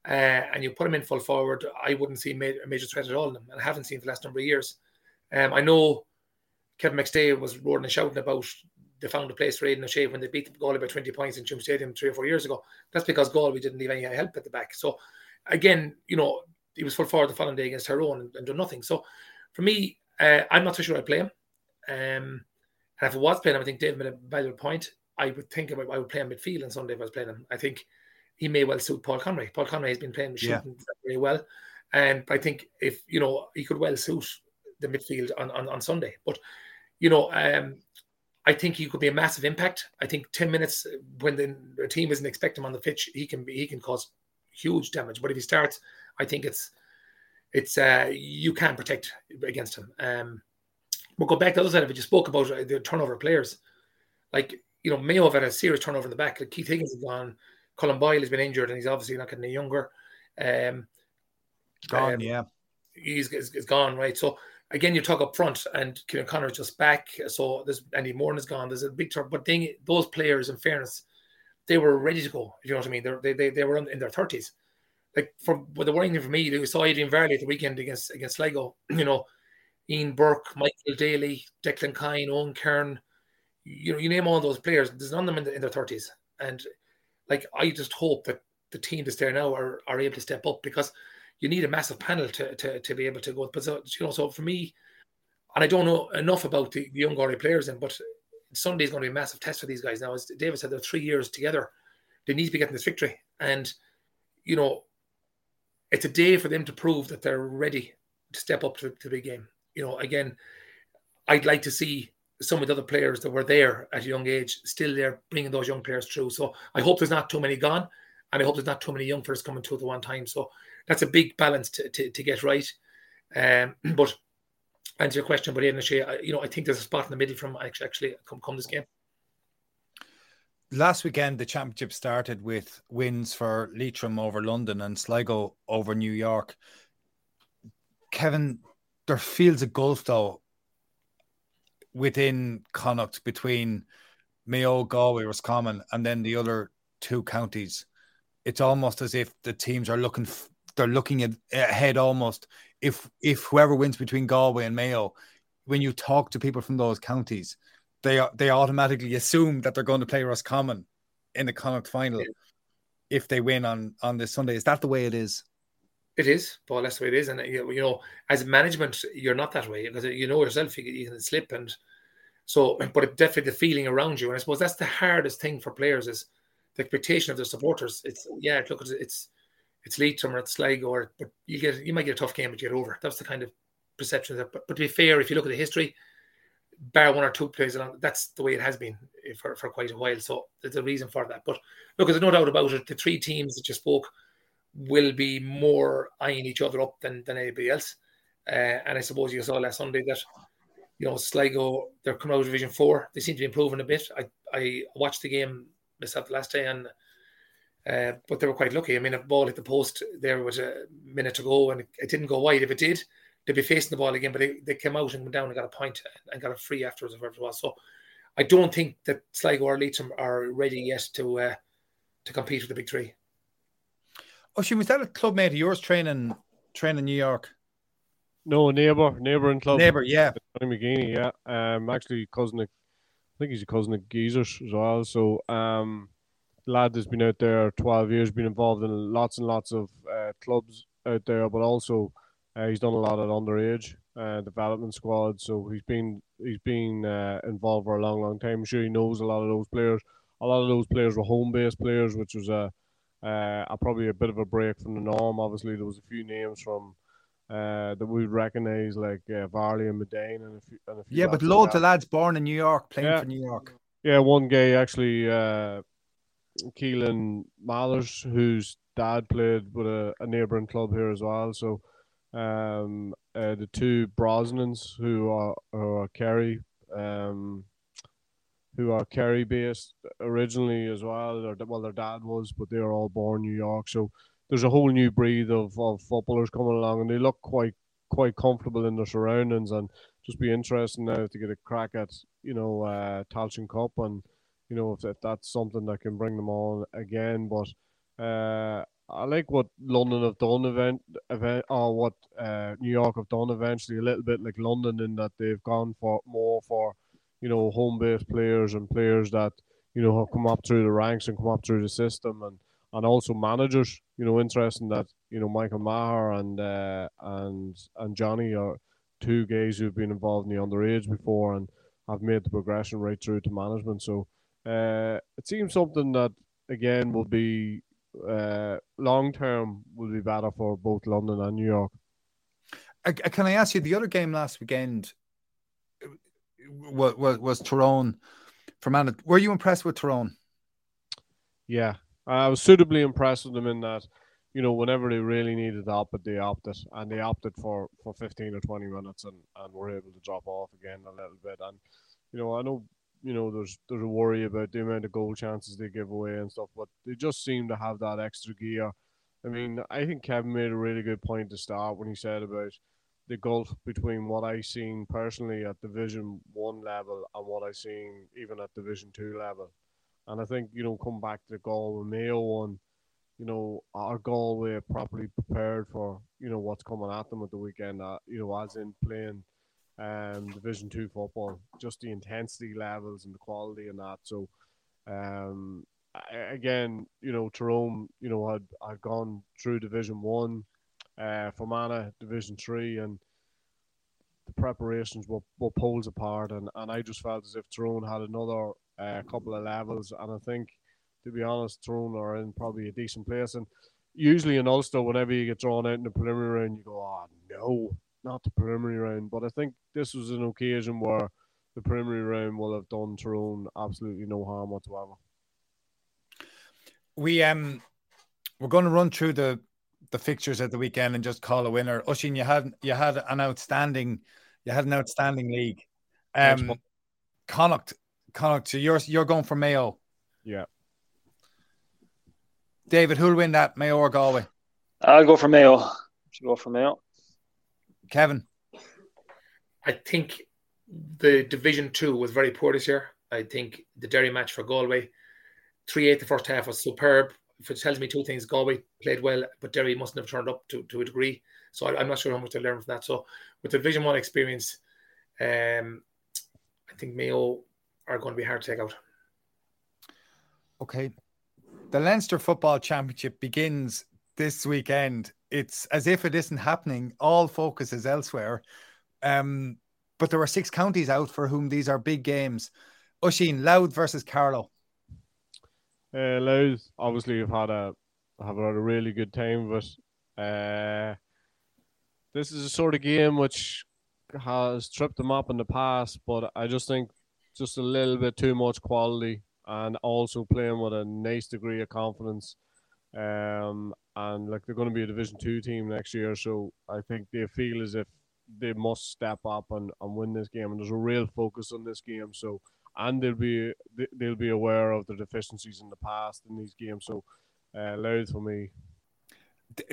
uh, and you put them in full forward, I wouldn't see a major threat at all in him, and I haven't seen for the last number of years. Um, I know Kevin McStay was roaring and shouting about they found a place for Aidan O'Shea when they beat Galway by 20 points in Tuam Stadium three or four years ago. That's because Galway didn't leave any help at the back. So again, you know, he was full forward the following day against Tyrone and, and done nothing. So for me, uh, I'm not so sure I'd play him. Um, and if I was playing him, I think Dave made a valuable point. I would think about I would play him midfield on Sunday if I was playing him. I think he may well suit Paul Conroy. Paul Conroy has been playing shooting Yeah. very well. And I think if you know he could well suit the midfield on, on, on Sunday. But you know, um, I think he could be a massive impact. I think ten minutes when the, the team isn't expecting him on the pitch, he can be he can cause huge damage. But if he starts, I think it's it's uh, you can't protect against him. Um, we'll go back to the other side of it. You spoke about uh, the turnover players. Like you know, Mayo have had a serious turnover in the back. Like Keith Higgins is gone. Colm Boyle has been injured, and he's obviously not getting any younger. Um, Gone, um, yeah. he's, he's, he's gone, right? So again, you talk up front, and Kieran Connor is just back. So there's Andy Moran is gone. There's a big turn, but thing, those players, in fairness, they were ready to go. If you know what I mean, They're, they they they were in their thirties. Like for what the worrying thing for me, we saw Adrian Varley at the weekend against against Sligo. *clears throat* You know, Ian Burke, Michael Daly, Declan Kyne, Eoghan Kerin. You know, you name all those players. There's none of them in, the, in their thirties, and like I just hope that the team that's there now are, are able to step up because you need a massive panel to, to, to be able to go. But so, you know, so for me, and I don't know enough about the, the young Galway players, in, but Sunday's going to be a massive test for these guys now. As David said, they're three years together. They need to be getting this victory, and you know, it's a day for them to prove that they're ready to step up to, to the big game. You know, again, I'd like to see some of the other players that were there at a young age still there, bringing those young players through. So I hope there's not too many gone, and I hope there's not too many young players coming through at the one time. So that's a big balance to, to, to get right. Um, *clears throat* but answer your question, but Aidan you know, I think there's a spot in the middle from actually come come this game. Last weekend, the championship started with wins for Leitrim over London and Sligo over New York. Kevin, there feels a gulf though within Connacht between Mayo, Galway, Roscommon, and then the other two counties. It's almost as if the teams are looking, f- they're looking at, ahead almost. If if whoever wins between Galway and Mayo, when you talk to people from those counties, they are- they automatically assume that they're going to play Roscommon in the Connacht final if they win on on this Sunday. Is that the way it is? It is, Paul. That's the way it is, and uh, you you know, as management, you're not that way because you know yourself. You, you can slip, and so, *clears throat* but it definitely the feeling around you, and I suppose that's the hardest thing for players is the expectation of their supporters. It's yeah, look, it's it's, it's Leitrim or it's Sligo, or but you get you might get a tough game, but you get over. That's the kind of perception. That, but, but to be fair, if you look at the history, bar one or two plays along, that's the way it has been eh, for, for quite a while. So there's a reason for that. But look, there's no doubt about it. The three teams that you spoke will be more eyeing each other up than, than anybody else. Uh, and I suppose you saw last Sunday that, you know, Sligo, they're coming out of Division 4. They seem to be improving a bit. I, I watched the game myself last day and uh, but they were quite lucky. I mean, a ball hit the post there was a minute to go and it, it didn't go wide. If it did, they'd be facing the ball again, but they, they came out and went down and got a point and got a free afterwards, whatever it was. So I don't think that Sligo or Leitrim are ready yet to uh, to compete with the big three. Oh, she was that a club mate of yours training training New York? No, neighbour and club. Neighbour, yeah. Johnny McGeeney, yeah. Um, actually, cousin of, I think he's a cousin of Geezers as well. So, um, lad has been out there 12 years, been involved in lots and lots of uh, clubs out there, but also uh, he's done a lot at underage uh, development squad. So he's been he's been uh, involved for a long, long time. I'm sure he knows a lot of those players. A lot of those players were home based players, which was a, uh, a probably a bit of a break from the norm. Obviously, there was a few names from uh, that we recognise like uh, Varley and Medane and a few. And a few Yeah, but lads like loads of lads born in New York playing Yeah. for New York. Yeah, one guy actually, uh, Keelan Mathers, whose dad played with a, a neighbouring club here as well. So, um, uh, the two Brosnans who are, who are Kerry, um, who are Kerry based originally as well. Their, well, their dad was, but they are all born New York. So there's a whole new breed of, of footballers coming along, and they look quite quite comfortable in their surroundings, and just be interesting now to get a crack at you know uh, Tailteann Cup, and you know if, if that's something that can bring them on again. But uh, I like what London have done event event or what uh, New York have done eventually a little bit like London in that they've gone for more for you know home based players and players that you know have come up through the ranks and come up through the system and and also managers. You know, interesting that you know Michael Maher and uh, and and Johnny are two guys who've been involved in the underage before and have made the progression right through to management. So uh, it seems something that again will be uh, long term will be better for both London and New York. Uh, can I ask you the other game last weekend was was, was Tyrone Were you impressed with Tyrone? Yeah, I was suitably impressed with them in that, you know, whenever they really needed to opt, they opted, and they opted for, for 15 or 20 minutes and, and were able to drop off again a little bit. And, you know, I know, you know, there's there's a worry about the amount of goal chances they give away and stuff, but they just seem to have that extra gear. I mean, I think Kevin made a really good point to start when he said about the gulf between what I've seen personally at Division One level and what I've seen even at Division Two level. And I think, you know, come back to the Galway Mayo one, you know, our Galway properly prepared for, you know, what's coming at them at the weekend, uh, you know, as in playing um, Division Two football, just the intensity levels and the quality and that. So, um, again, you know, Tyrone, you know, had had gone through Division One, uh, Fermanagh Division Three, and the preparations were, were poles apart. And, and I just felt as if Tyrone had another a couple of levels. And I think, to be honest, Tyrone are in probably a decent place. And usually in Ulster, whenever you get drawn out in the preliminary round, you go, oh, no, not the preliminary round. But I think this was an occasion where the preliminary round will have done Tyrone absolutely no harm whatsoever. We um we're going to run through the the fixtures at the weekend and just call a winner. Oisín, you had you had an outstanding you had an outstanding league. Um Connacht Connacht, so you're you're going for Mayo. Yeah. David, who'll win that, Mayo or Galway? I'll go for Mayo. Should go for Mayo. Kevin. I think the Division Two was very poor this year. I think the Derry match for Galway, three eight the first half was superb. It tells me two things, Galway played well, but Derry mustn't have turned up to, to a degree. So I, am not sure how much to learn from that. So with the Division One experience, um, I think Mayo are going to be hard to take out. Okay. The Leinster Football Championship begins this weekend. It's as if it isn't happening. All focus is elsewhere. Um, but there are six counties out for whom these are big games. Oisín, Louth versus Carlow. Uh, obviously have had a have had a really good time, but uh, this is a sort of game which has tripped them up in the past. But I just think just a little bit too much quality and also playing with a nice degree of confidence. Um, and like they're going to be a Division Two team next year, so I think they feel as if they must step up and, and win this game. And there's a real focus on this game. So and they'll be they'll be aware of the deficiencies in the past in these games. So uh, Louth for me.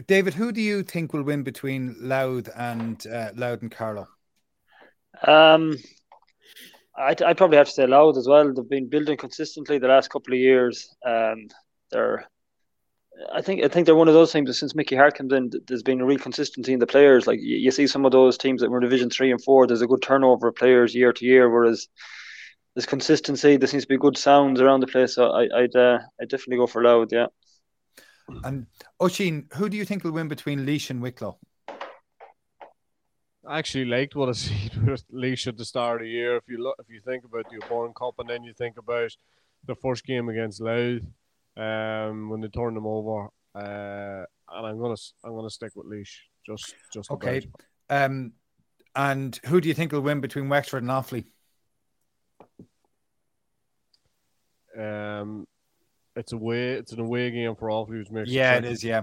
David, who do you think will win between Louth and uh, Louth and Carlow? Um, I'd, I'd probably have to say Louth as well. They've been building consistently the last couple of years, and they're. I think I think they're one of those teams that since Mickey Harte comes in, there's been a real consistency in the players. Like you, you see some of those teams that were in Division Three and Four, there's a good turnover of players year to year, whereas there's consistency. There seems to be good sounds around the place. So I, would uh, I'd definitely go for Louth. Yeah. And Oisín, who do you think will win between Laois and Wicklow? I actually liked what I *laughs* see with Laois at the start of the year. If you look, if you think about the O'Byrne Cup, and then you think about the first game against Louth, um, when they turned them over, uh, and I'm gonna I'm gonna stick with Laois. Just just okay. Um, and who do you think will win between Wexford and Offaly? Um, it's a way it's an away game for Offaly, which makes yeah, it, it is yeah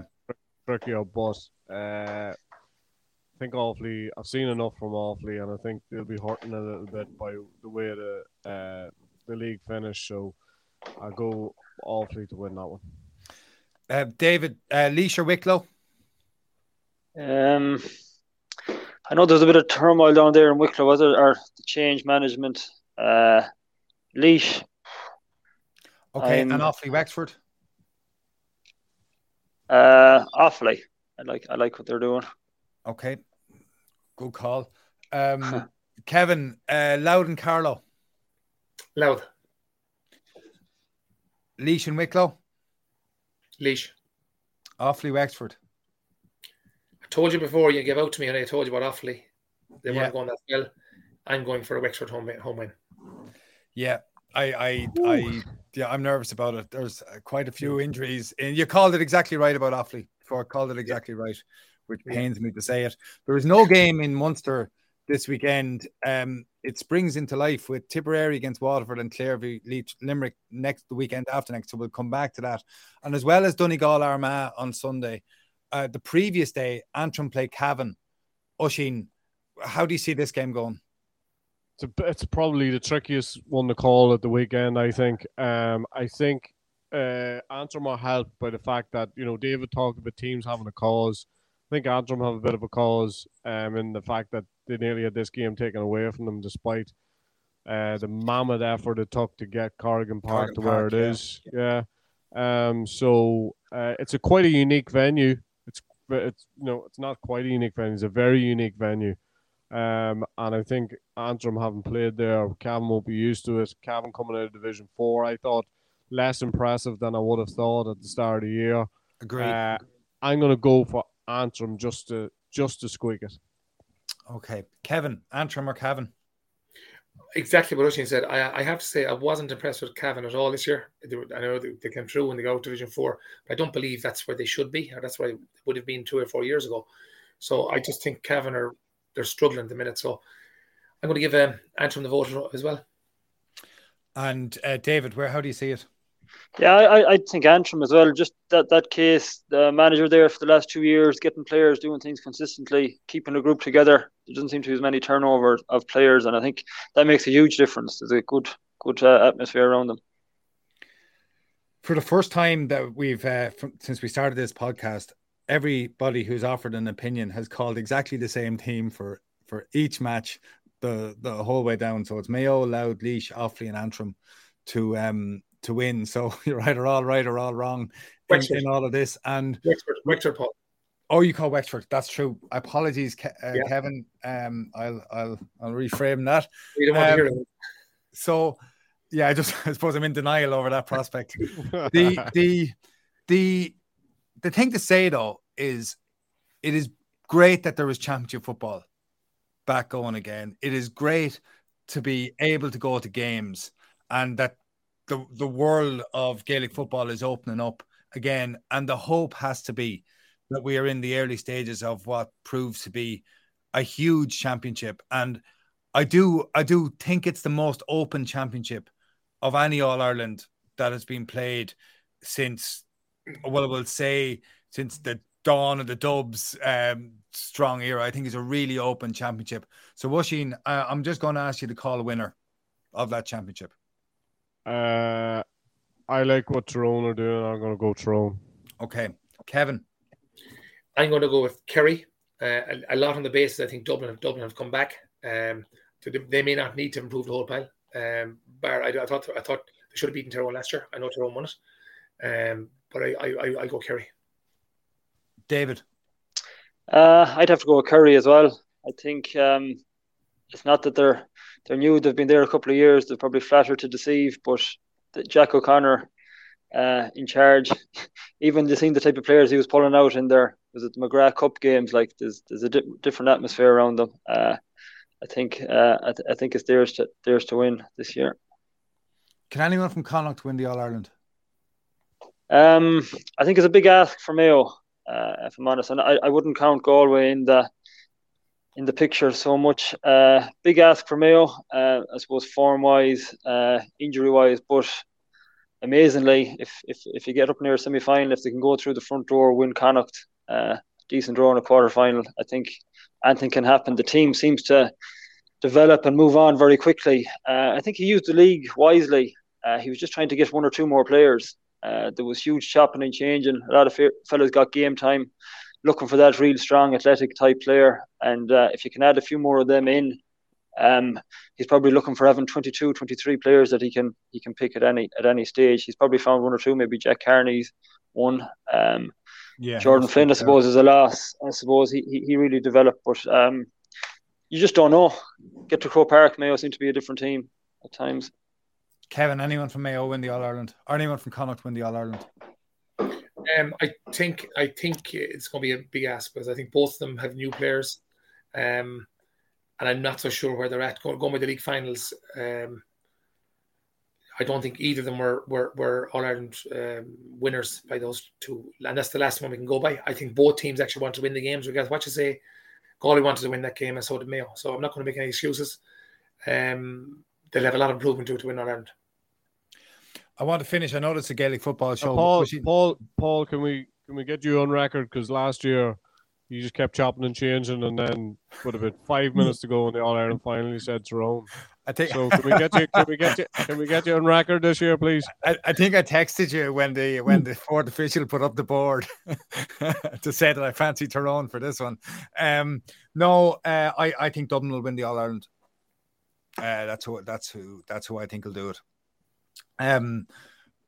trickier. But uh, I think Offaly, I've seen enough from Offaly, and I think they'll be hurting a little bit by the way the uh, the league finished. So I'll go Offaly to win that one. Uh, David, uh, Laois Wicklow? Um, I know there's a bit of turmoil down there in Wicklow, was it? Or the change management. Uh, Laois. Okay, um, and Offaly Wexford? Uh, Offaly. I like I like what they're doing. Okay, good call. Um, *laughs* Kevin, uh, Louth and Carlow, Louth. Laois and Wicklow, Laois. Offaly, Wexford. I told you before you gave out to me and I told you about Offaly. They Yeah. weren't going that well. I'm going for a Wexford home, home win. Yeah, I, I, I, yeah, I'm nervous about it. There's uh, quite a few injuries, and you called it exactly right about Offaly. Before I called it exactly right, which pains me to say it. There is no game in Munster this weekend. Um, it springs into life with Tipperary against Waterford and Clare v Leach Limerick next the weekend after next. So we'll come back to that, and as well as Donegal Armagh on Sunday. Uh, the previous day, Antrim play Cavan. Oisín, how do you see this game going? It's, a, it's probably the trickiest one to call at the weekend. I think. Um, I think uh, Antrim are helped by the fact that you know David talked about teams having a cause. I think Antrim have a bit of a cause um, in the fact that they nearly had this game taken away from them, despite uh, the mammoth effort it took to get Corrigan Park Corrigan to where Park, it yeah. is. Yeah. Um. So uh, it's a quite a unique venue. It's it's you know it's not quite a unique venue. It's a very unique venue. Um, and I think Antrim haven't played there. Cavan won't be used to it. Cavan coming out of Division Four, I thought less impressive than I would have thought at the start of the year. Agreed. Uh, I'm going to go for Antrim just to just to squeak it. Okay, Kevin, Antrim or Cavan? Exactly what Oisín said. I, I have to say I wasn't impressed with Cavan at all this year. They were- I know they, they came through when they go out Division Four, but I don't believe that's where they should be, or that's where they would have been two or four years ago. So I just think Cavan are they're struggling at the minute. So I'm going to give um, Antrim the vote as well. And uh, David, where how do you see it? Yeah, I, I think Antrim as well. Just that that case, the manager there for the last two years, getting players doing things consistently, keeping the group together. There doesn't seem to be as many turnover of players, and I think that makes a huge difference. There's a good good uh, atmosphere around them. For the first time that we've uh, from, since we started this podcast, everybody who's offered an opinion has called exactly the same team for for each match, the the whole way down. So it's Mayo, Louth, Laois, Offaly, and Antrim to um to win. *laughs* So you're either all right or all wrong in, in all of this. And Wexford, Wexford, Paul. Oh, you call Wexford. That's true. Apologies, Ke- uh, Yeah. Kevin. Um, I'll I'll I'll reframe that. We don't want to Um, hear it. So, yeah, I just *laughs* I suppose I'm in denial over that prospect. *laughs* the the the the thing to say though is, it is great that there is championship football back going again. It is great to be able to go to games and that the the world of Gaelic football is opening up again. And the hope has to be that we are in the early stages of what proves to be a huge championship. And I do I do think it's the most open championship of any All Ireland that has been played since well I will say since the dawn of the Dubs um, strong era. I think it's a really open championship. So Oisín, uh, I'm just going to ask you to call a winner of that championship. Uh, I like what Tyrone are doing. I'm going to go Tyrone. Okay, Kevin. I'm going to go with Kerry. Uh, a, a lot on the basis I think Dublin have Dublin have come back. Um, to the, they may not need to improve the whole pile. Um, Bar, I, I thought I thought they should have beaten Tyrone last year. I know Tyrone won it, um, but I I, I, I go Kerry. David. Uh, I'd have to go with Kerry as well. I think um, it's not that they're they're new; they've been there a couple of years. They're probably flattered to deceive, but the Jack O'Connor uh, in charge, *laughs* even the seeing the type of players he was pulling out in there was it the McGrath Cup games? Like there's there's a di- different atmosphere around them. Uh, I think uh, I, th- I think it's theirs to theirs to win this year. Can anyone from Connacht win the All Ireland? Um, I think it's a big ask for Mayo, uh, if I'm honest, and I, I wouldn't count Galway in the in the picture so much. Uh, big ask for Mayo, uh, I suppose form wise, uh, injury wise, but amazingly, if if if you get up near a semi final, if they can go through the front door, win Connacht, uh, decent draw in a quarter final, I think anything can happen. The team seems to develop and move on very quickly. Uh, I think he used the league wisely. Uh, he was just trying to get one or two more players. Uh, there was huge chopping and changing. A lot of fe- fellas got game time, looking for that real strong athletic type player. And uh, if you can add a few more of them in, um, he's probably looking for having 22, 23 players that he can he can pick at any at any stage. He's probably found one or two, maybe Jack Carney's one. Um, Yeah, Jordan Flynn, I suppose, is a loss. I suppose he, he, he really developed, but um, you just don't know. Get to Croke Park, Mayo seem to be a different team at times. Kevin, anyone from Mayo win the All Ireland, or anyone from Connacht win the All Ireland? Um, I think I think it's going to be a big ask because I think both of them have new players, um, and I'm not so sure where they're at. Going, going with the league finals, um, I don't think either of them were were, were All Ireland um, winners by those two, and that's the last one we can go by. I think both teams actually want to win the games. Because what you say, Galway wanted to win that game, and so did Mayo. So I'm not going to make any excuses. Um, they'll have a lot of improvement to to win All Ireland. I want to finish. I know it's a Gaelic football Uh, show. but Paul, Oisín- Paul, Paul, can we can we get you on record? Because last year you just kept chopping and changing, and then with about five minutes to go in the All Ireland final, you said Tyrone. I think So can we get you? Can we get you? Can we get you on record this year, please? I, I think I texted you when the when the fourth official put up the board *laughs* to say that I fancy Tyrone for this one. Um, no, uh, I I think Dublin will win the All Ireland. Uh, that's who that's who that's who I think will do it. Um,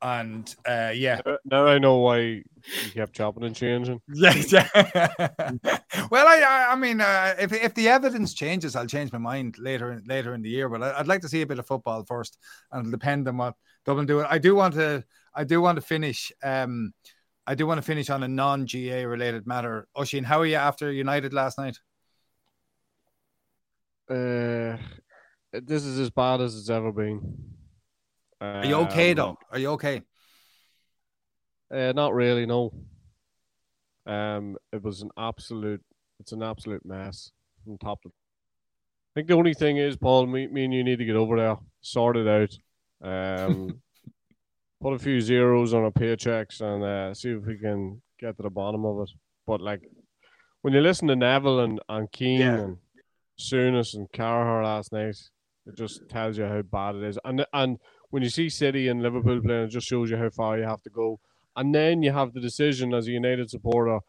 and uh, yeah, Now I know why you kept chopping and changing. *laughs* yeah, *laughs* well, I, I, I mean, uh, if if the evidence changes, I'll change my mind later in, later in the year. But I, I'd like to see a bit of football first, and it'll depend on what Dublin do. I do want to, I do want to finish. Um, I do want to finish on a non-GA related matter. Oisín, how are you after United last night? Uh, this is as bad as it's ever been. Are you okay Um, though? Are you okay? Uh, not really, no. Um, it was an absolute, it's an absolute mess from top to. I think the only thing is, Paul, me, me and you need to get over there, sort it out, um, *laughs* put a few zeros on our paychecks, and uh, see if we can get to the bottom of it. But like, when you listen to Neville and and Keane Yeah. and Souness and Carragher last night, it just tells you how bad it is. And and when you see City and Liverpool playing, it just shows you how far you have to go. And then you have the decision as a United supporter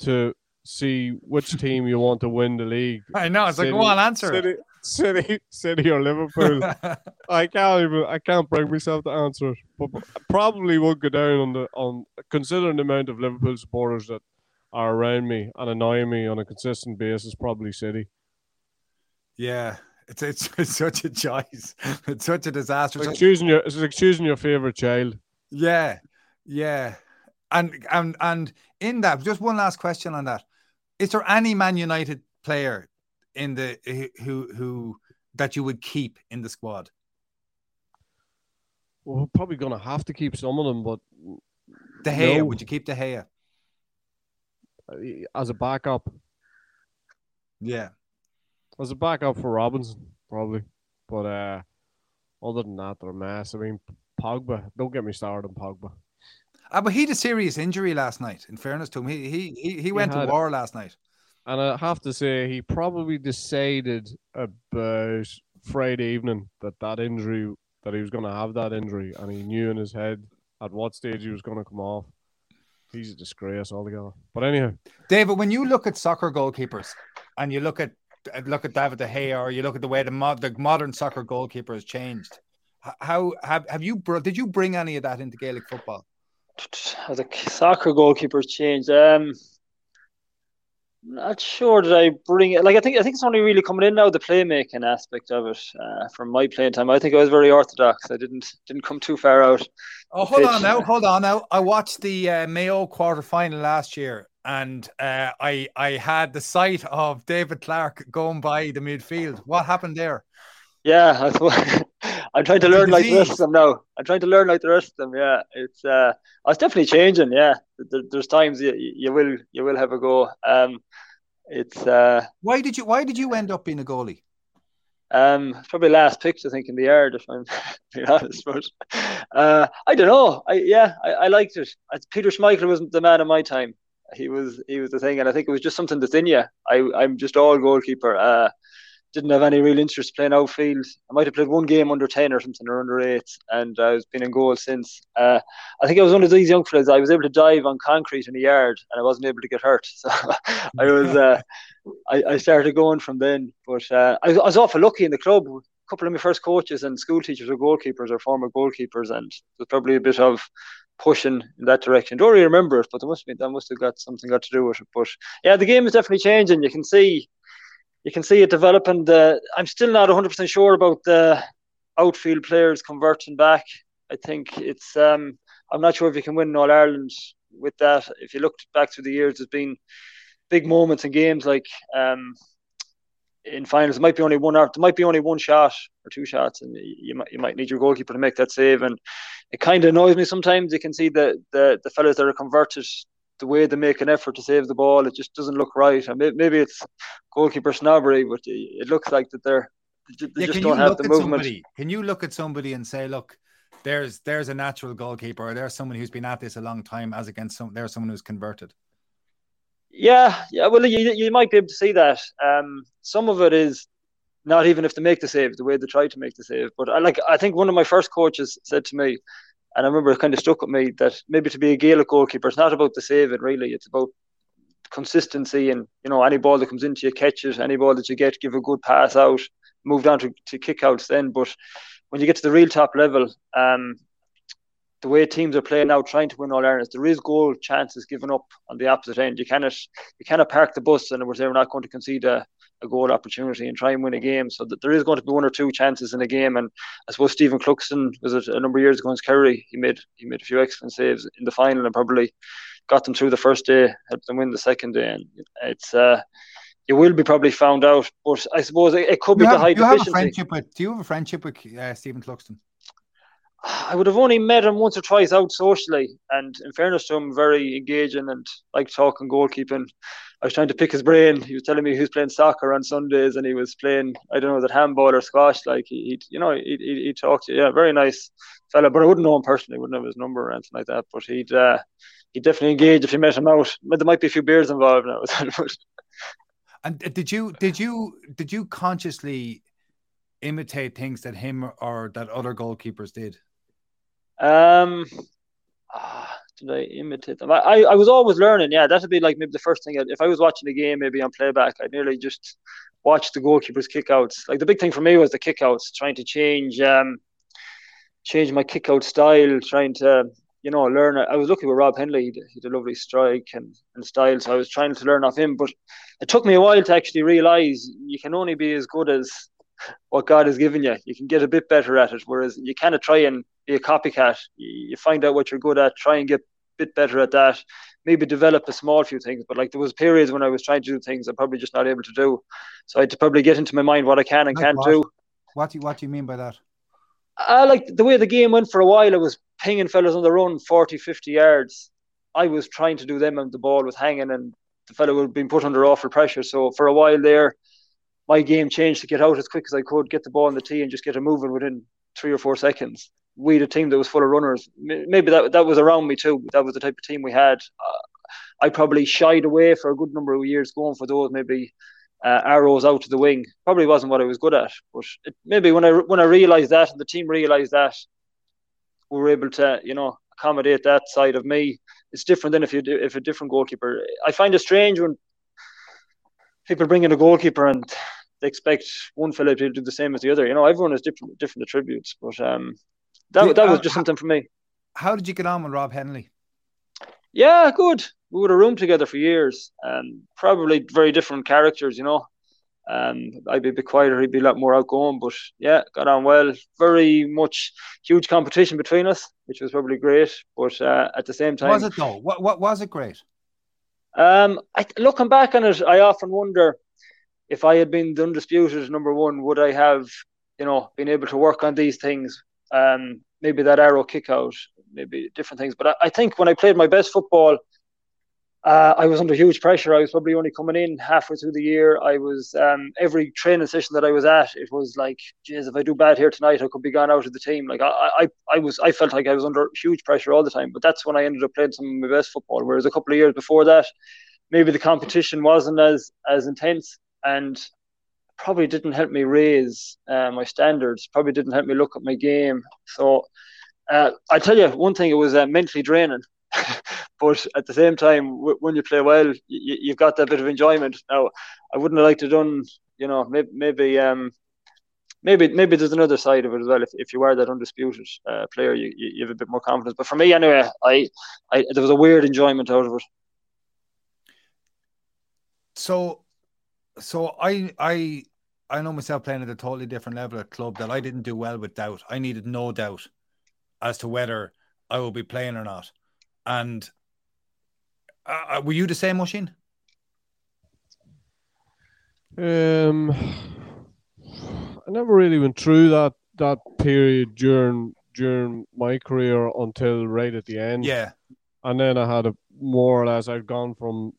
to see which *laughs* team you want to win the league. I know. It's like, City- go on, answer City, City, *laughs* City or Liverpool. *laughs* I can't even. I can't bring myself to answer it. But probably would go down on the on considering the amount of Liverpool supporters that are around me and annoying me on a consistent basis. Probably City. yeah, it's, it's *laughs* it's such a choice. It's such a disaster. It's like choosing your. It's like choosing your favorite child. Yeah, yeah, and and and in that, just one last question on that: Is there any Man United player in the who who that you would keep in the squad? Well, we're probably gonna have to keep some of them, but De Gea, No. would you keep De Gea? as a backup, Yeah, as a backup for Robinson, probably. But uh, other than that, they're a mess. I mean, Pogba. Don't get me started on Pogba. ah, but he had a serious injury last night. In fairness to him, he he he, he went to had- war last night. And I have to say, he probably decided about Friday evening that that injury, that he was going to have that injury, and he knew in his head at what stage he was going to come off. He's a disgrace altogether. But anyhow, David, when you look at soccer goalkeepers and you look at look at David De Gea, or you look at the way the mod, the modern soccer goalkeeper has changed, how have have you brought? did you bring any of that into Gaelic football? How the soccer goalkeepers changed. Um, not sure that I bring it. Like I think I think it's only really coming in now the playmaking aspect of it. Uh, from my playing time, I think I was very orthodox. I didn't didn't come too far out. Oh, hold on now, hold on now. I watched the uh, Mayo quarter final last year, and uh, I I had the sight of David Clarke going by the midfield. What happened there? Yeah, *laughs* I'm trying to learn like the rest of them now. I'm trying to learn like the rest of them. Yeah, it's uh, it's definitely changing. Yeah, there, there's times you, you will you will have a go. Um, it's uh, Why did you Why did you end up being a goalie? um, probably last picked I think in the yard if I'm *laughs* being honest. But uh, I don't know. I yeah, I, I liked it. I, Peter Schmeichel wasn't the man of my time. He was he was the thing, and I think it was just something that's in you. I I'm just all goalkeeper. Uh, didn't have any real interest playing outfield. I might have played one game under ten or something or under eight, and I've been in goal since. Uh, I think I was one of these young fellas. I was able to dive on concrete in the yard, and I wasn't able to get hurt. *laughs* So I was *laughs* uh, I, I started going from then. But uh, I, was- I was awful lucky in the club. A couple of my first coaches and school teachers were goalkeepers or former goalkeepers, and there's probably a bit of pushing in that direction. Don't really remember it, but there must be that must have got something got to do with it. But yeah, the game is definitely changing. You can see you can see it developing. The I'm still not 100 percent sure about the outfield players converting back. I think it's um, I'm not sure if you can win All Ireland with that. If you look back through the years, there's been big moments in games like um, in finals. it might be only one there might be only one shot or two shots, and you might you might need your goalkeeper to make that save. And it kind of annoys me sometimes. You can see the the the fellas that are converted. The way they make an effort to save the ball, it just doesn't look right. And maybe it's goalkeeper snobbery, but it looks like that they're they Yeah, just can don't you have look the at movement. somebody? Can you look at somebody and say, look, there's there's a natural goalkeeper, or there's someone who's been at this a long time, as against some there's someone who's converted. Yeah, yeah. Well, you, you might be able to see that. Um, some of it is not even if they make the save, the way they try to make the save. But I like. I think one of my first coaches said to me, and I remember it kind of stuck with me that maybe to be a Gaelic goalkeeper, it's not about the saving really. It's about consistency and you know any ball that comes into you, catch it. Any ball that you get, give a good pass out. Move down to, to kick outs then. But when you get to the real top level, um, the way teams are playing now, trying to win all Ireland, there is goal chances given up on the opposite end. You cannot you cannot park the bus and we're saying we're not going to concede a, a goal opportunity and try and win a game. So that there is going to be one or two chances in a game. And I suppose Stephen Cluxton was it a number of years ago against Kerry. He made he made a few excellent saves in the final and probably got them through the first day, helped them win the second day. And it's uh, you will be probably found out, but I suppose it, it could be You the have, high you have a friendship with? Do you have a friendship with uh, Stephen Cluxton? I would have only met him once or twice out socially, and in fairness to him, very engaging and like talking goalkeeping. I was trying to pick his brain. He was telling me he was playing soccer on Sundays and he was playing, I don't know, that handball or squash. Like he, you know, he he he talked. Yeah, very nice fella. But I wouldn't know him personally. Wouldn't have his number or anything like that. But he'd uh, he'd definitely engage if you met him out. There might be a few beers involved now. *laughs* And did you did you did you consciously imitate things that him or that other goalkeepers did? Um, ah, did I imitate them? I, I, I was always learning. Yeah, that'd be like maybe the first thing. I'd, if I was watching a game, maybe on playback, I'd nearly just watch the goalkeepers' kickouts. Like the big thing for me was the kickouts, trying to change, um, change my kickout style, trying to, you know, learn. I was looking with Rob Hennelly. He had a lovely strike and, and style, so I was trying to learn off him. But it took me a while to actually realize you can only be as good as what God has given you. You can get a bit better at it, whereas you kind of try and be a copycat. You, find out what you're good at, try and get a bit better at that. Maybe develop a small few things, but like there was periods when I was trying to do things I'm probably just not able to do. So I had to probably get into my mind what I can and Like can't what? do. What do you, what do you mean by that? I like the way the game went for a while. I was pinging fellas on the run 40, 50 yards. I was trying to do them and the ball was hanging and the fellow would have been put under awful pressure. So for a while there, my game changed to get out as quick as I could, get the ball in the tee and just get it moving within three or four seconds. We had a team that was full of runners. Maybe that that was around me too. That was the type of team we had. Uh, I probably shied away for a good number of years going for those maybe uh, arrows out to the wing. Probably wasn't what I was good at, but it, maybe when I when I realised that and the team realised that, we were able to you know accommodate that side of me. It's different than if you do if a different goalkeeper. I find it strange when people bring in a goalkeeper and they expect one fellow to do the same as the other. You know, everyone has different different attributes, but um, that Did- that was just something for me. How did you get on with Rob Hennelly? Yeah, good. We would have roomed together for years. Um, probably very different characters, you know. Um, I'd be a bit quieter, he'd be a lot more outgoing, but yeah, got on well. Very much huge competition between us, which was probably great. But uh, at the same time, Was it though? What what was it great? um, I, looking back on it, I often wonder if I had been the undisputed number one, would I have, you know, been able to work on these things? Um, maybe that arrow kick out, maybe different things. But I, I think when I played my best football, uh, I was under huge pressure. I was probably only coming in halfway through the year. I was um, every training session that I was at, it was like, geez, if I do bad here tonight, I could be gone out of the team. Like I, I, I was, I felt like I was under huge pressure all the time. But that's when I ended up playing some of my best football. Whereas a couple of years before that, maybe the competition wasn't as as intense and probably didn't help me raise uh, my standards. Probably didn't help me look at my game. So uh, I tell you one thing, it was uh, mentally draining. *laughs* but at the same time, w- when you play well, y- you've got that bit of enjoyment. Now, I wouldn't have liked to done, you know, maybe, maybe um, maybe maybe there's another side of it as well. If, if you are that undisputed uh, player, you, you have a bit more confidence. But for me, anyway, I, I there was a weird enjoyment out of it. So, so I I I know myself playing at a totally different level at club that I didn't do well with doubt. I needed no doubt as to whether I will be playing or not. And uh, uh were you the same, Machine? Um, I never really went through that that period during during my career until right at the end. Yeah, and then I had a more or less I'd gone from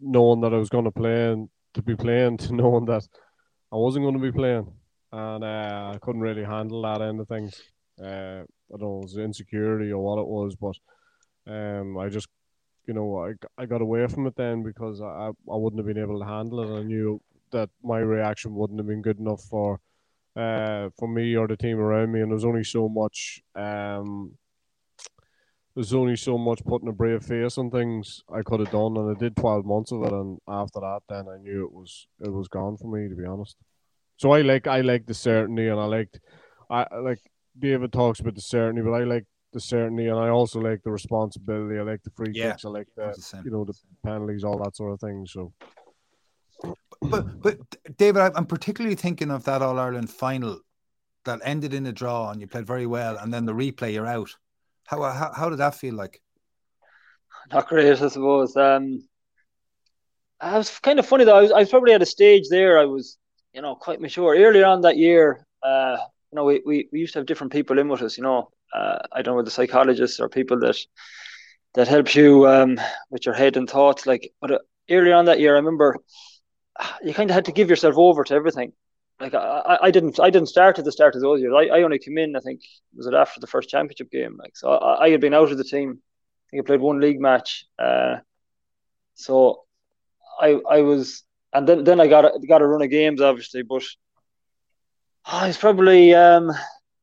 knowing that I was going to play and to be playing *laughs* to knowing that I wasn't going to be playing, and uh, I couldn't really handle that end of things. Uh, I don't know, it was insecurity or what it was, but um, I just, you know, I, I got away from it then because I, I wouldn't have been able to handle it. I knew that my reaction wouldn't have been good enough for uh, for me or the team around me, and there's only so much um, there's only so much putting a brave face on things I could have done, and I did twelve months of it, and after that, then I knew it was it was gone for me to be honest. So I like I like the certainty, and I liked I like David talks about the certainty, but I like the certainty, and I also like the responsibility. I like the free Yeah. kicks. I like the you know the penalties, all that sort of thing. So but but David, I'm particularly thinking of that All Ireland final that ended in a draw, and you played very well, and then the replay, you're out. How how, how did that feel like? Not great, I suppose. Um, I was kind of funny though. I was, I was probably at a stage there. I was, you know, quite mature. Earlier on that year, uh, you know, we, we, we used to have different people in with us. You know, uh, I don't know the psychologists or people that that helps you um, with your head and thoughts. Like, but uh, earlier on that year, I remember you kind of had to give yourself over to everything. Like I, I- didn't, I didn't start at the start of those years. I, I only came in. I think was it after the first championship game. Like so, I, I had been out of the team. I think I played one league match. Uh, so I, I was, and then then I got a, got a run of games, obviously. But I was probably, um,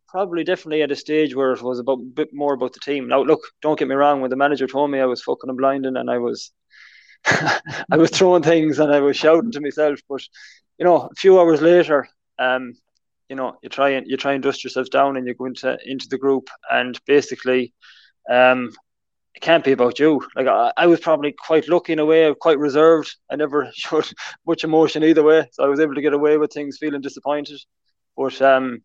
probably definitely at a stage where it was about a bit more about the team. Now, look, don't get me wrong. When the manager told me I was fucking and blinding, and I was *laughs* I was throwing things and I was shouting to myself. But you know, a few hours later, um, you know, you try and you try and dust yourself down and you go into into the group and basically, um, it can't be about you. Like I, I was probably quite lucky in a way, quite reserved. I never *laughs* showed much emotion either way, so I was able to get away with things, feeling disappointed. But um,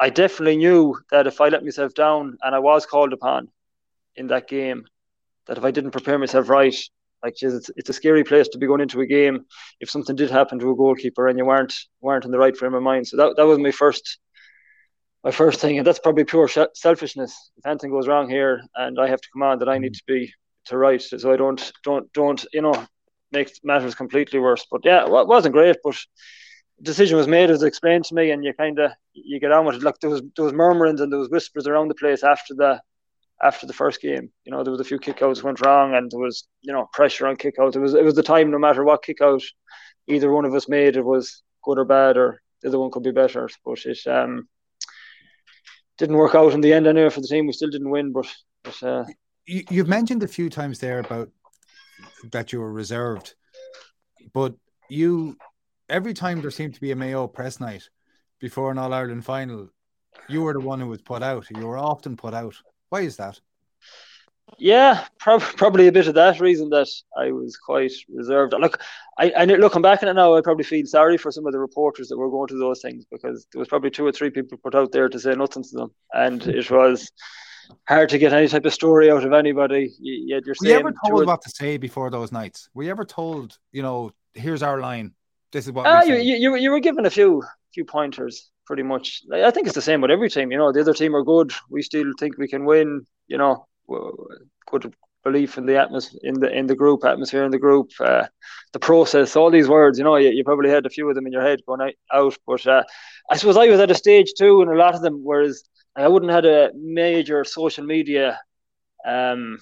I definitely knew that if I let myself down and I was called upon in that game, that if I didn't prepare myself right, like it's, it's a scary place to be going into a game if something did happen to a goalkeeper and you weren't weren't in the right frame of mind. So that that was my first my first thing, and that's probably pure sh- selfishness. If anything goes wrong here, and I have to command that I need mm. to be to right, so I don't don't don't you know make matters completely worse. But yeah, it wasn't great, but decision was made as explained to me, and you kind of you get on with it. Like there was there was murmurings and there was whispers around the place after the after the first game. You know, there was a few kickouts went wrong, and there was you know pressure on kickouts. It was it was the time, no matter what kickout either one of us made, it was good or bad, or the other one could be better. But it um didn't work out in the end anyway for the team. We still didn't win, but but uh, You, you've mentioned a few times there about that you were reserved, but you every time there seemed to be a Mayo press night before an All Ireland final, you were the one who was put out. You were often put out. Why is that? Yeah, prob- *laughs* probably a bit of that reason that I was quite reserved. Look, I, I looking back on it now, I probably feel sorry for some of the reporters that were going to those things because there was probably two or three people put out there to say nothing to them, and *laughs* it was hard to get any type of story out of anybody. You, you had your Were you ever told or- what to say before those nights? Were you ever told, you know, here's our line. This is what Ah, you, you, you were given a few few pointers, pretty much. I think it's the same with every team. You know, the other team are good. We still think we can win. You know, good belief in the atmosphere, in the in the group atmosphere in the group, uh, the process, all these words. You know, you, you probably had a few of them in your head going out. but uh, I suppose I was at a stage too, and a lot of them. Whereas I wouldn't had a major social media, um,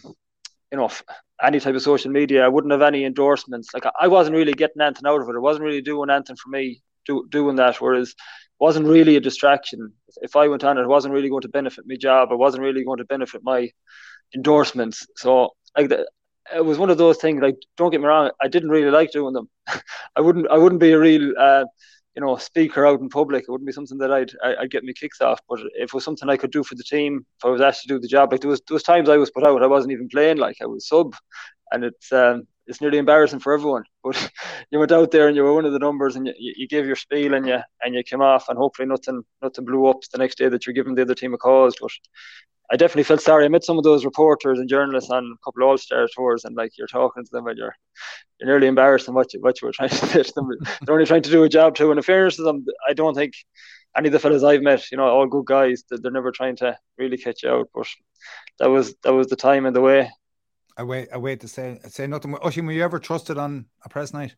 you know, any type of social media. I wouldn't have any endorsements. Like I- I wasn't really getting anything out of it. It wasn't really doing anything for me do, doing that. Whereas wasn't really a distraction. If I went on it, wasn't really going to benefit my job. It wasn't really going to benefit my endorsements. So like the, it was one of those things. Like don't get me wrong, I didn't really like doing them. *laughs* I wouldn't. I wouldn't be a real uh, you know, speaker out in public. It wouldn't be something that I'd I'd get my kicks off. But if it was something I could do for the team, if I was asked to do the job, like there was was times I was put out, I wasn't even playing, like I was sub, and it's um it's nearly embarrassing for everyone. *laughs* But you went out there and you were one of the numbers, and you, you gave your spiel and you and you came off, and hopefully nothing nothing blew up the next day that you're giving the other team a cause. But I definitely felt sorry. I met some of those reporters and journalists on a couple of All Star tours, and like you're talking to them, and you're you're nearly embarrassed in what you what you were *laughs* trying to say to them. *laughs* They're only trying to do a job too. And in fairness to them, I don't think any of the fellas I've met, you know, all good guys, they're never trying to really catch you out. But that was that was the time and the way. I wait, I wait to say say nothing. Oisín, were you ever trusted on a press night?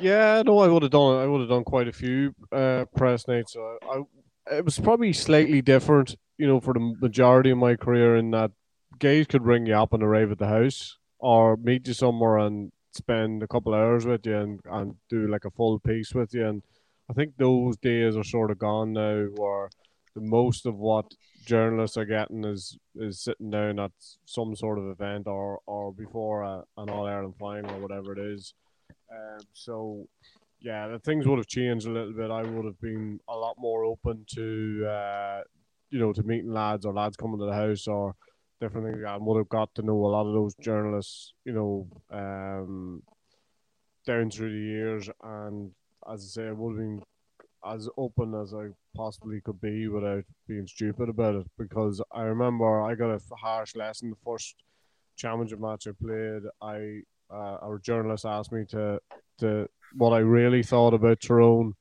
Yeah, no, I would have done. I would have done quite a few uh, press nights. I, I, it was probably slightly different, you know, for the majority of my career in that guys could ring you up and arrive at the house or meet you somewhere and spend a couple hours with you and, and do like a full piece with you. And I think those days are sort of gone now where the most of what journalists are getting is is sitting down at some sort of event or or before a, an All Ireland final or whatever it is. Um, so yeah, the things would have changed a little bit. I would have been a lot more open to uh, you know to meeting lads or lads coming to the house or different things. I would have got to know a lot of those journalists, you know, um, down through the years, and as I say, I would have been as open as I possibly could be without being stupid about it. Because I remember I got a harsh lesson the first championship match I played. I uh, our journalist asked me to to what I really thought about Tyrone,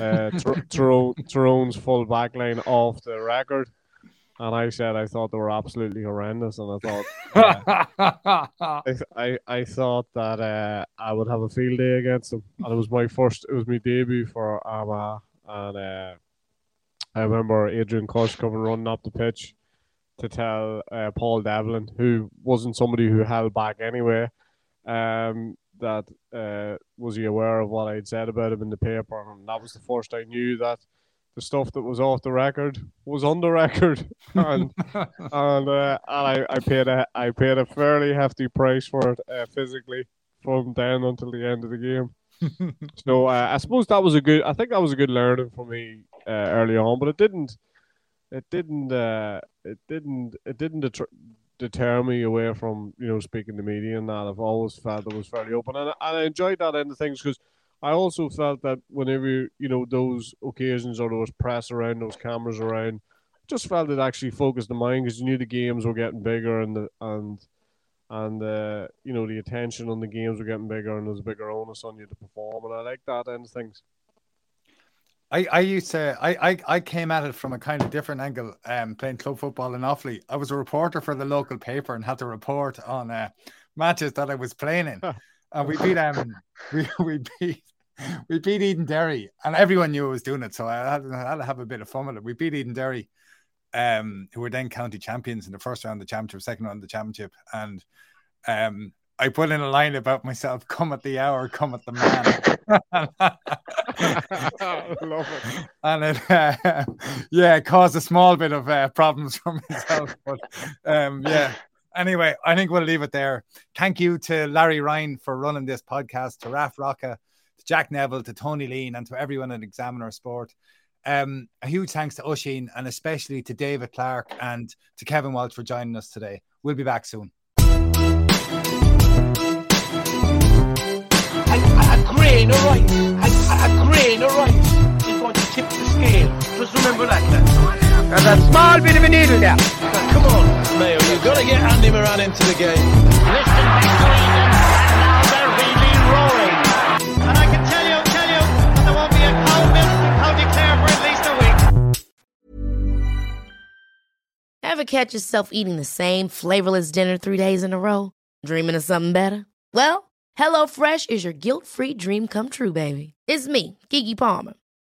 uh, Tyrone, *laughs* Tyrone's full back line off the record. And I said I thought they were absolutely horrendous, and I thought *laughs* uh, I, I, I thought that uh, I would have a field day against them, and it was my first, it was my debut for Armagh, and uh, I remember Adrian Cush coming running up the pitch to tell uh, Paul Devlin, who wasn't somebody who held back anyway, um, that uh, was he aware of what I'd said about him in the paper, and that was the first I knew that the stuff that was off the record was on the record, *laughs* and and, uh, and I, I paid a I paid a fairly hefty price for it uh, physically from then until the end of the game. *laughs* so uh, I suppose that was a good. I think that was a good learning for me uh, early on, but it didn't. It didn't. Uh, it didn't. It didn't deter, deter me away from you know speaking to media and that. I've always felt it was fairly open, and, and I enjoyed that end of things because I also felt that whenever you know those occasions or those press around, those cameras around, just felt it actually focused the mind because you knew the games were getting bigger and the and and uh, you know the attention on the games were getting bigger and there's a bigger onus on you to perform and I like that end of things. I, I used to I, I I came at it from a kind of different angle um playing club football in Offaly. I was a reporter for the local paper and had to report on uh, matches that I was playing in. *laughs* and we beat um *laughs* we, we beat we beat Edenderry, and everyone knew I was doing it, so I had, I had, to have a bit of fun with it. We beat Edenderry, um, who were then county champions in the first round of the championship, second round of the championship, and um, I put in a line about myself: *laughs* "Come at the hour, come at the man." *laughs* Love it. And it, uh, yeah, caused a small bit of uh, problems for myself, but um, yeah anyway, I think we'll leave it there. Thank you to Larry Ryan for running this podcast, to Raf Rocca, to Jack Neville, to Tony Leen, and to everyone at Examiner Sport. Um, a huge thanks to Oisín and especially to David Clarke and to Kevin Walsh for joining us today. We'll be back soon. A, a, grain of rice, a, a, grain of going to tip the scale. Just remember that. There's a small bit of a needle there. Come on, Mayo, you've got to get Andy Moran into the game. Listen back to Eden, and now they're really roaring. And I can tell you, tell you, there won't be a cow milk in County for at least a week. Ever catch yourself eating the same flavorless dinner three days in a row? Dreaming of something better? Well, HelloFresh is your guilt-free dream come true, baby. It's me, Keke Palmer.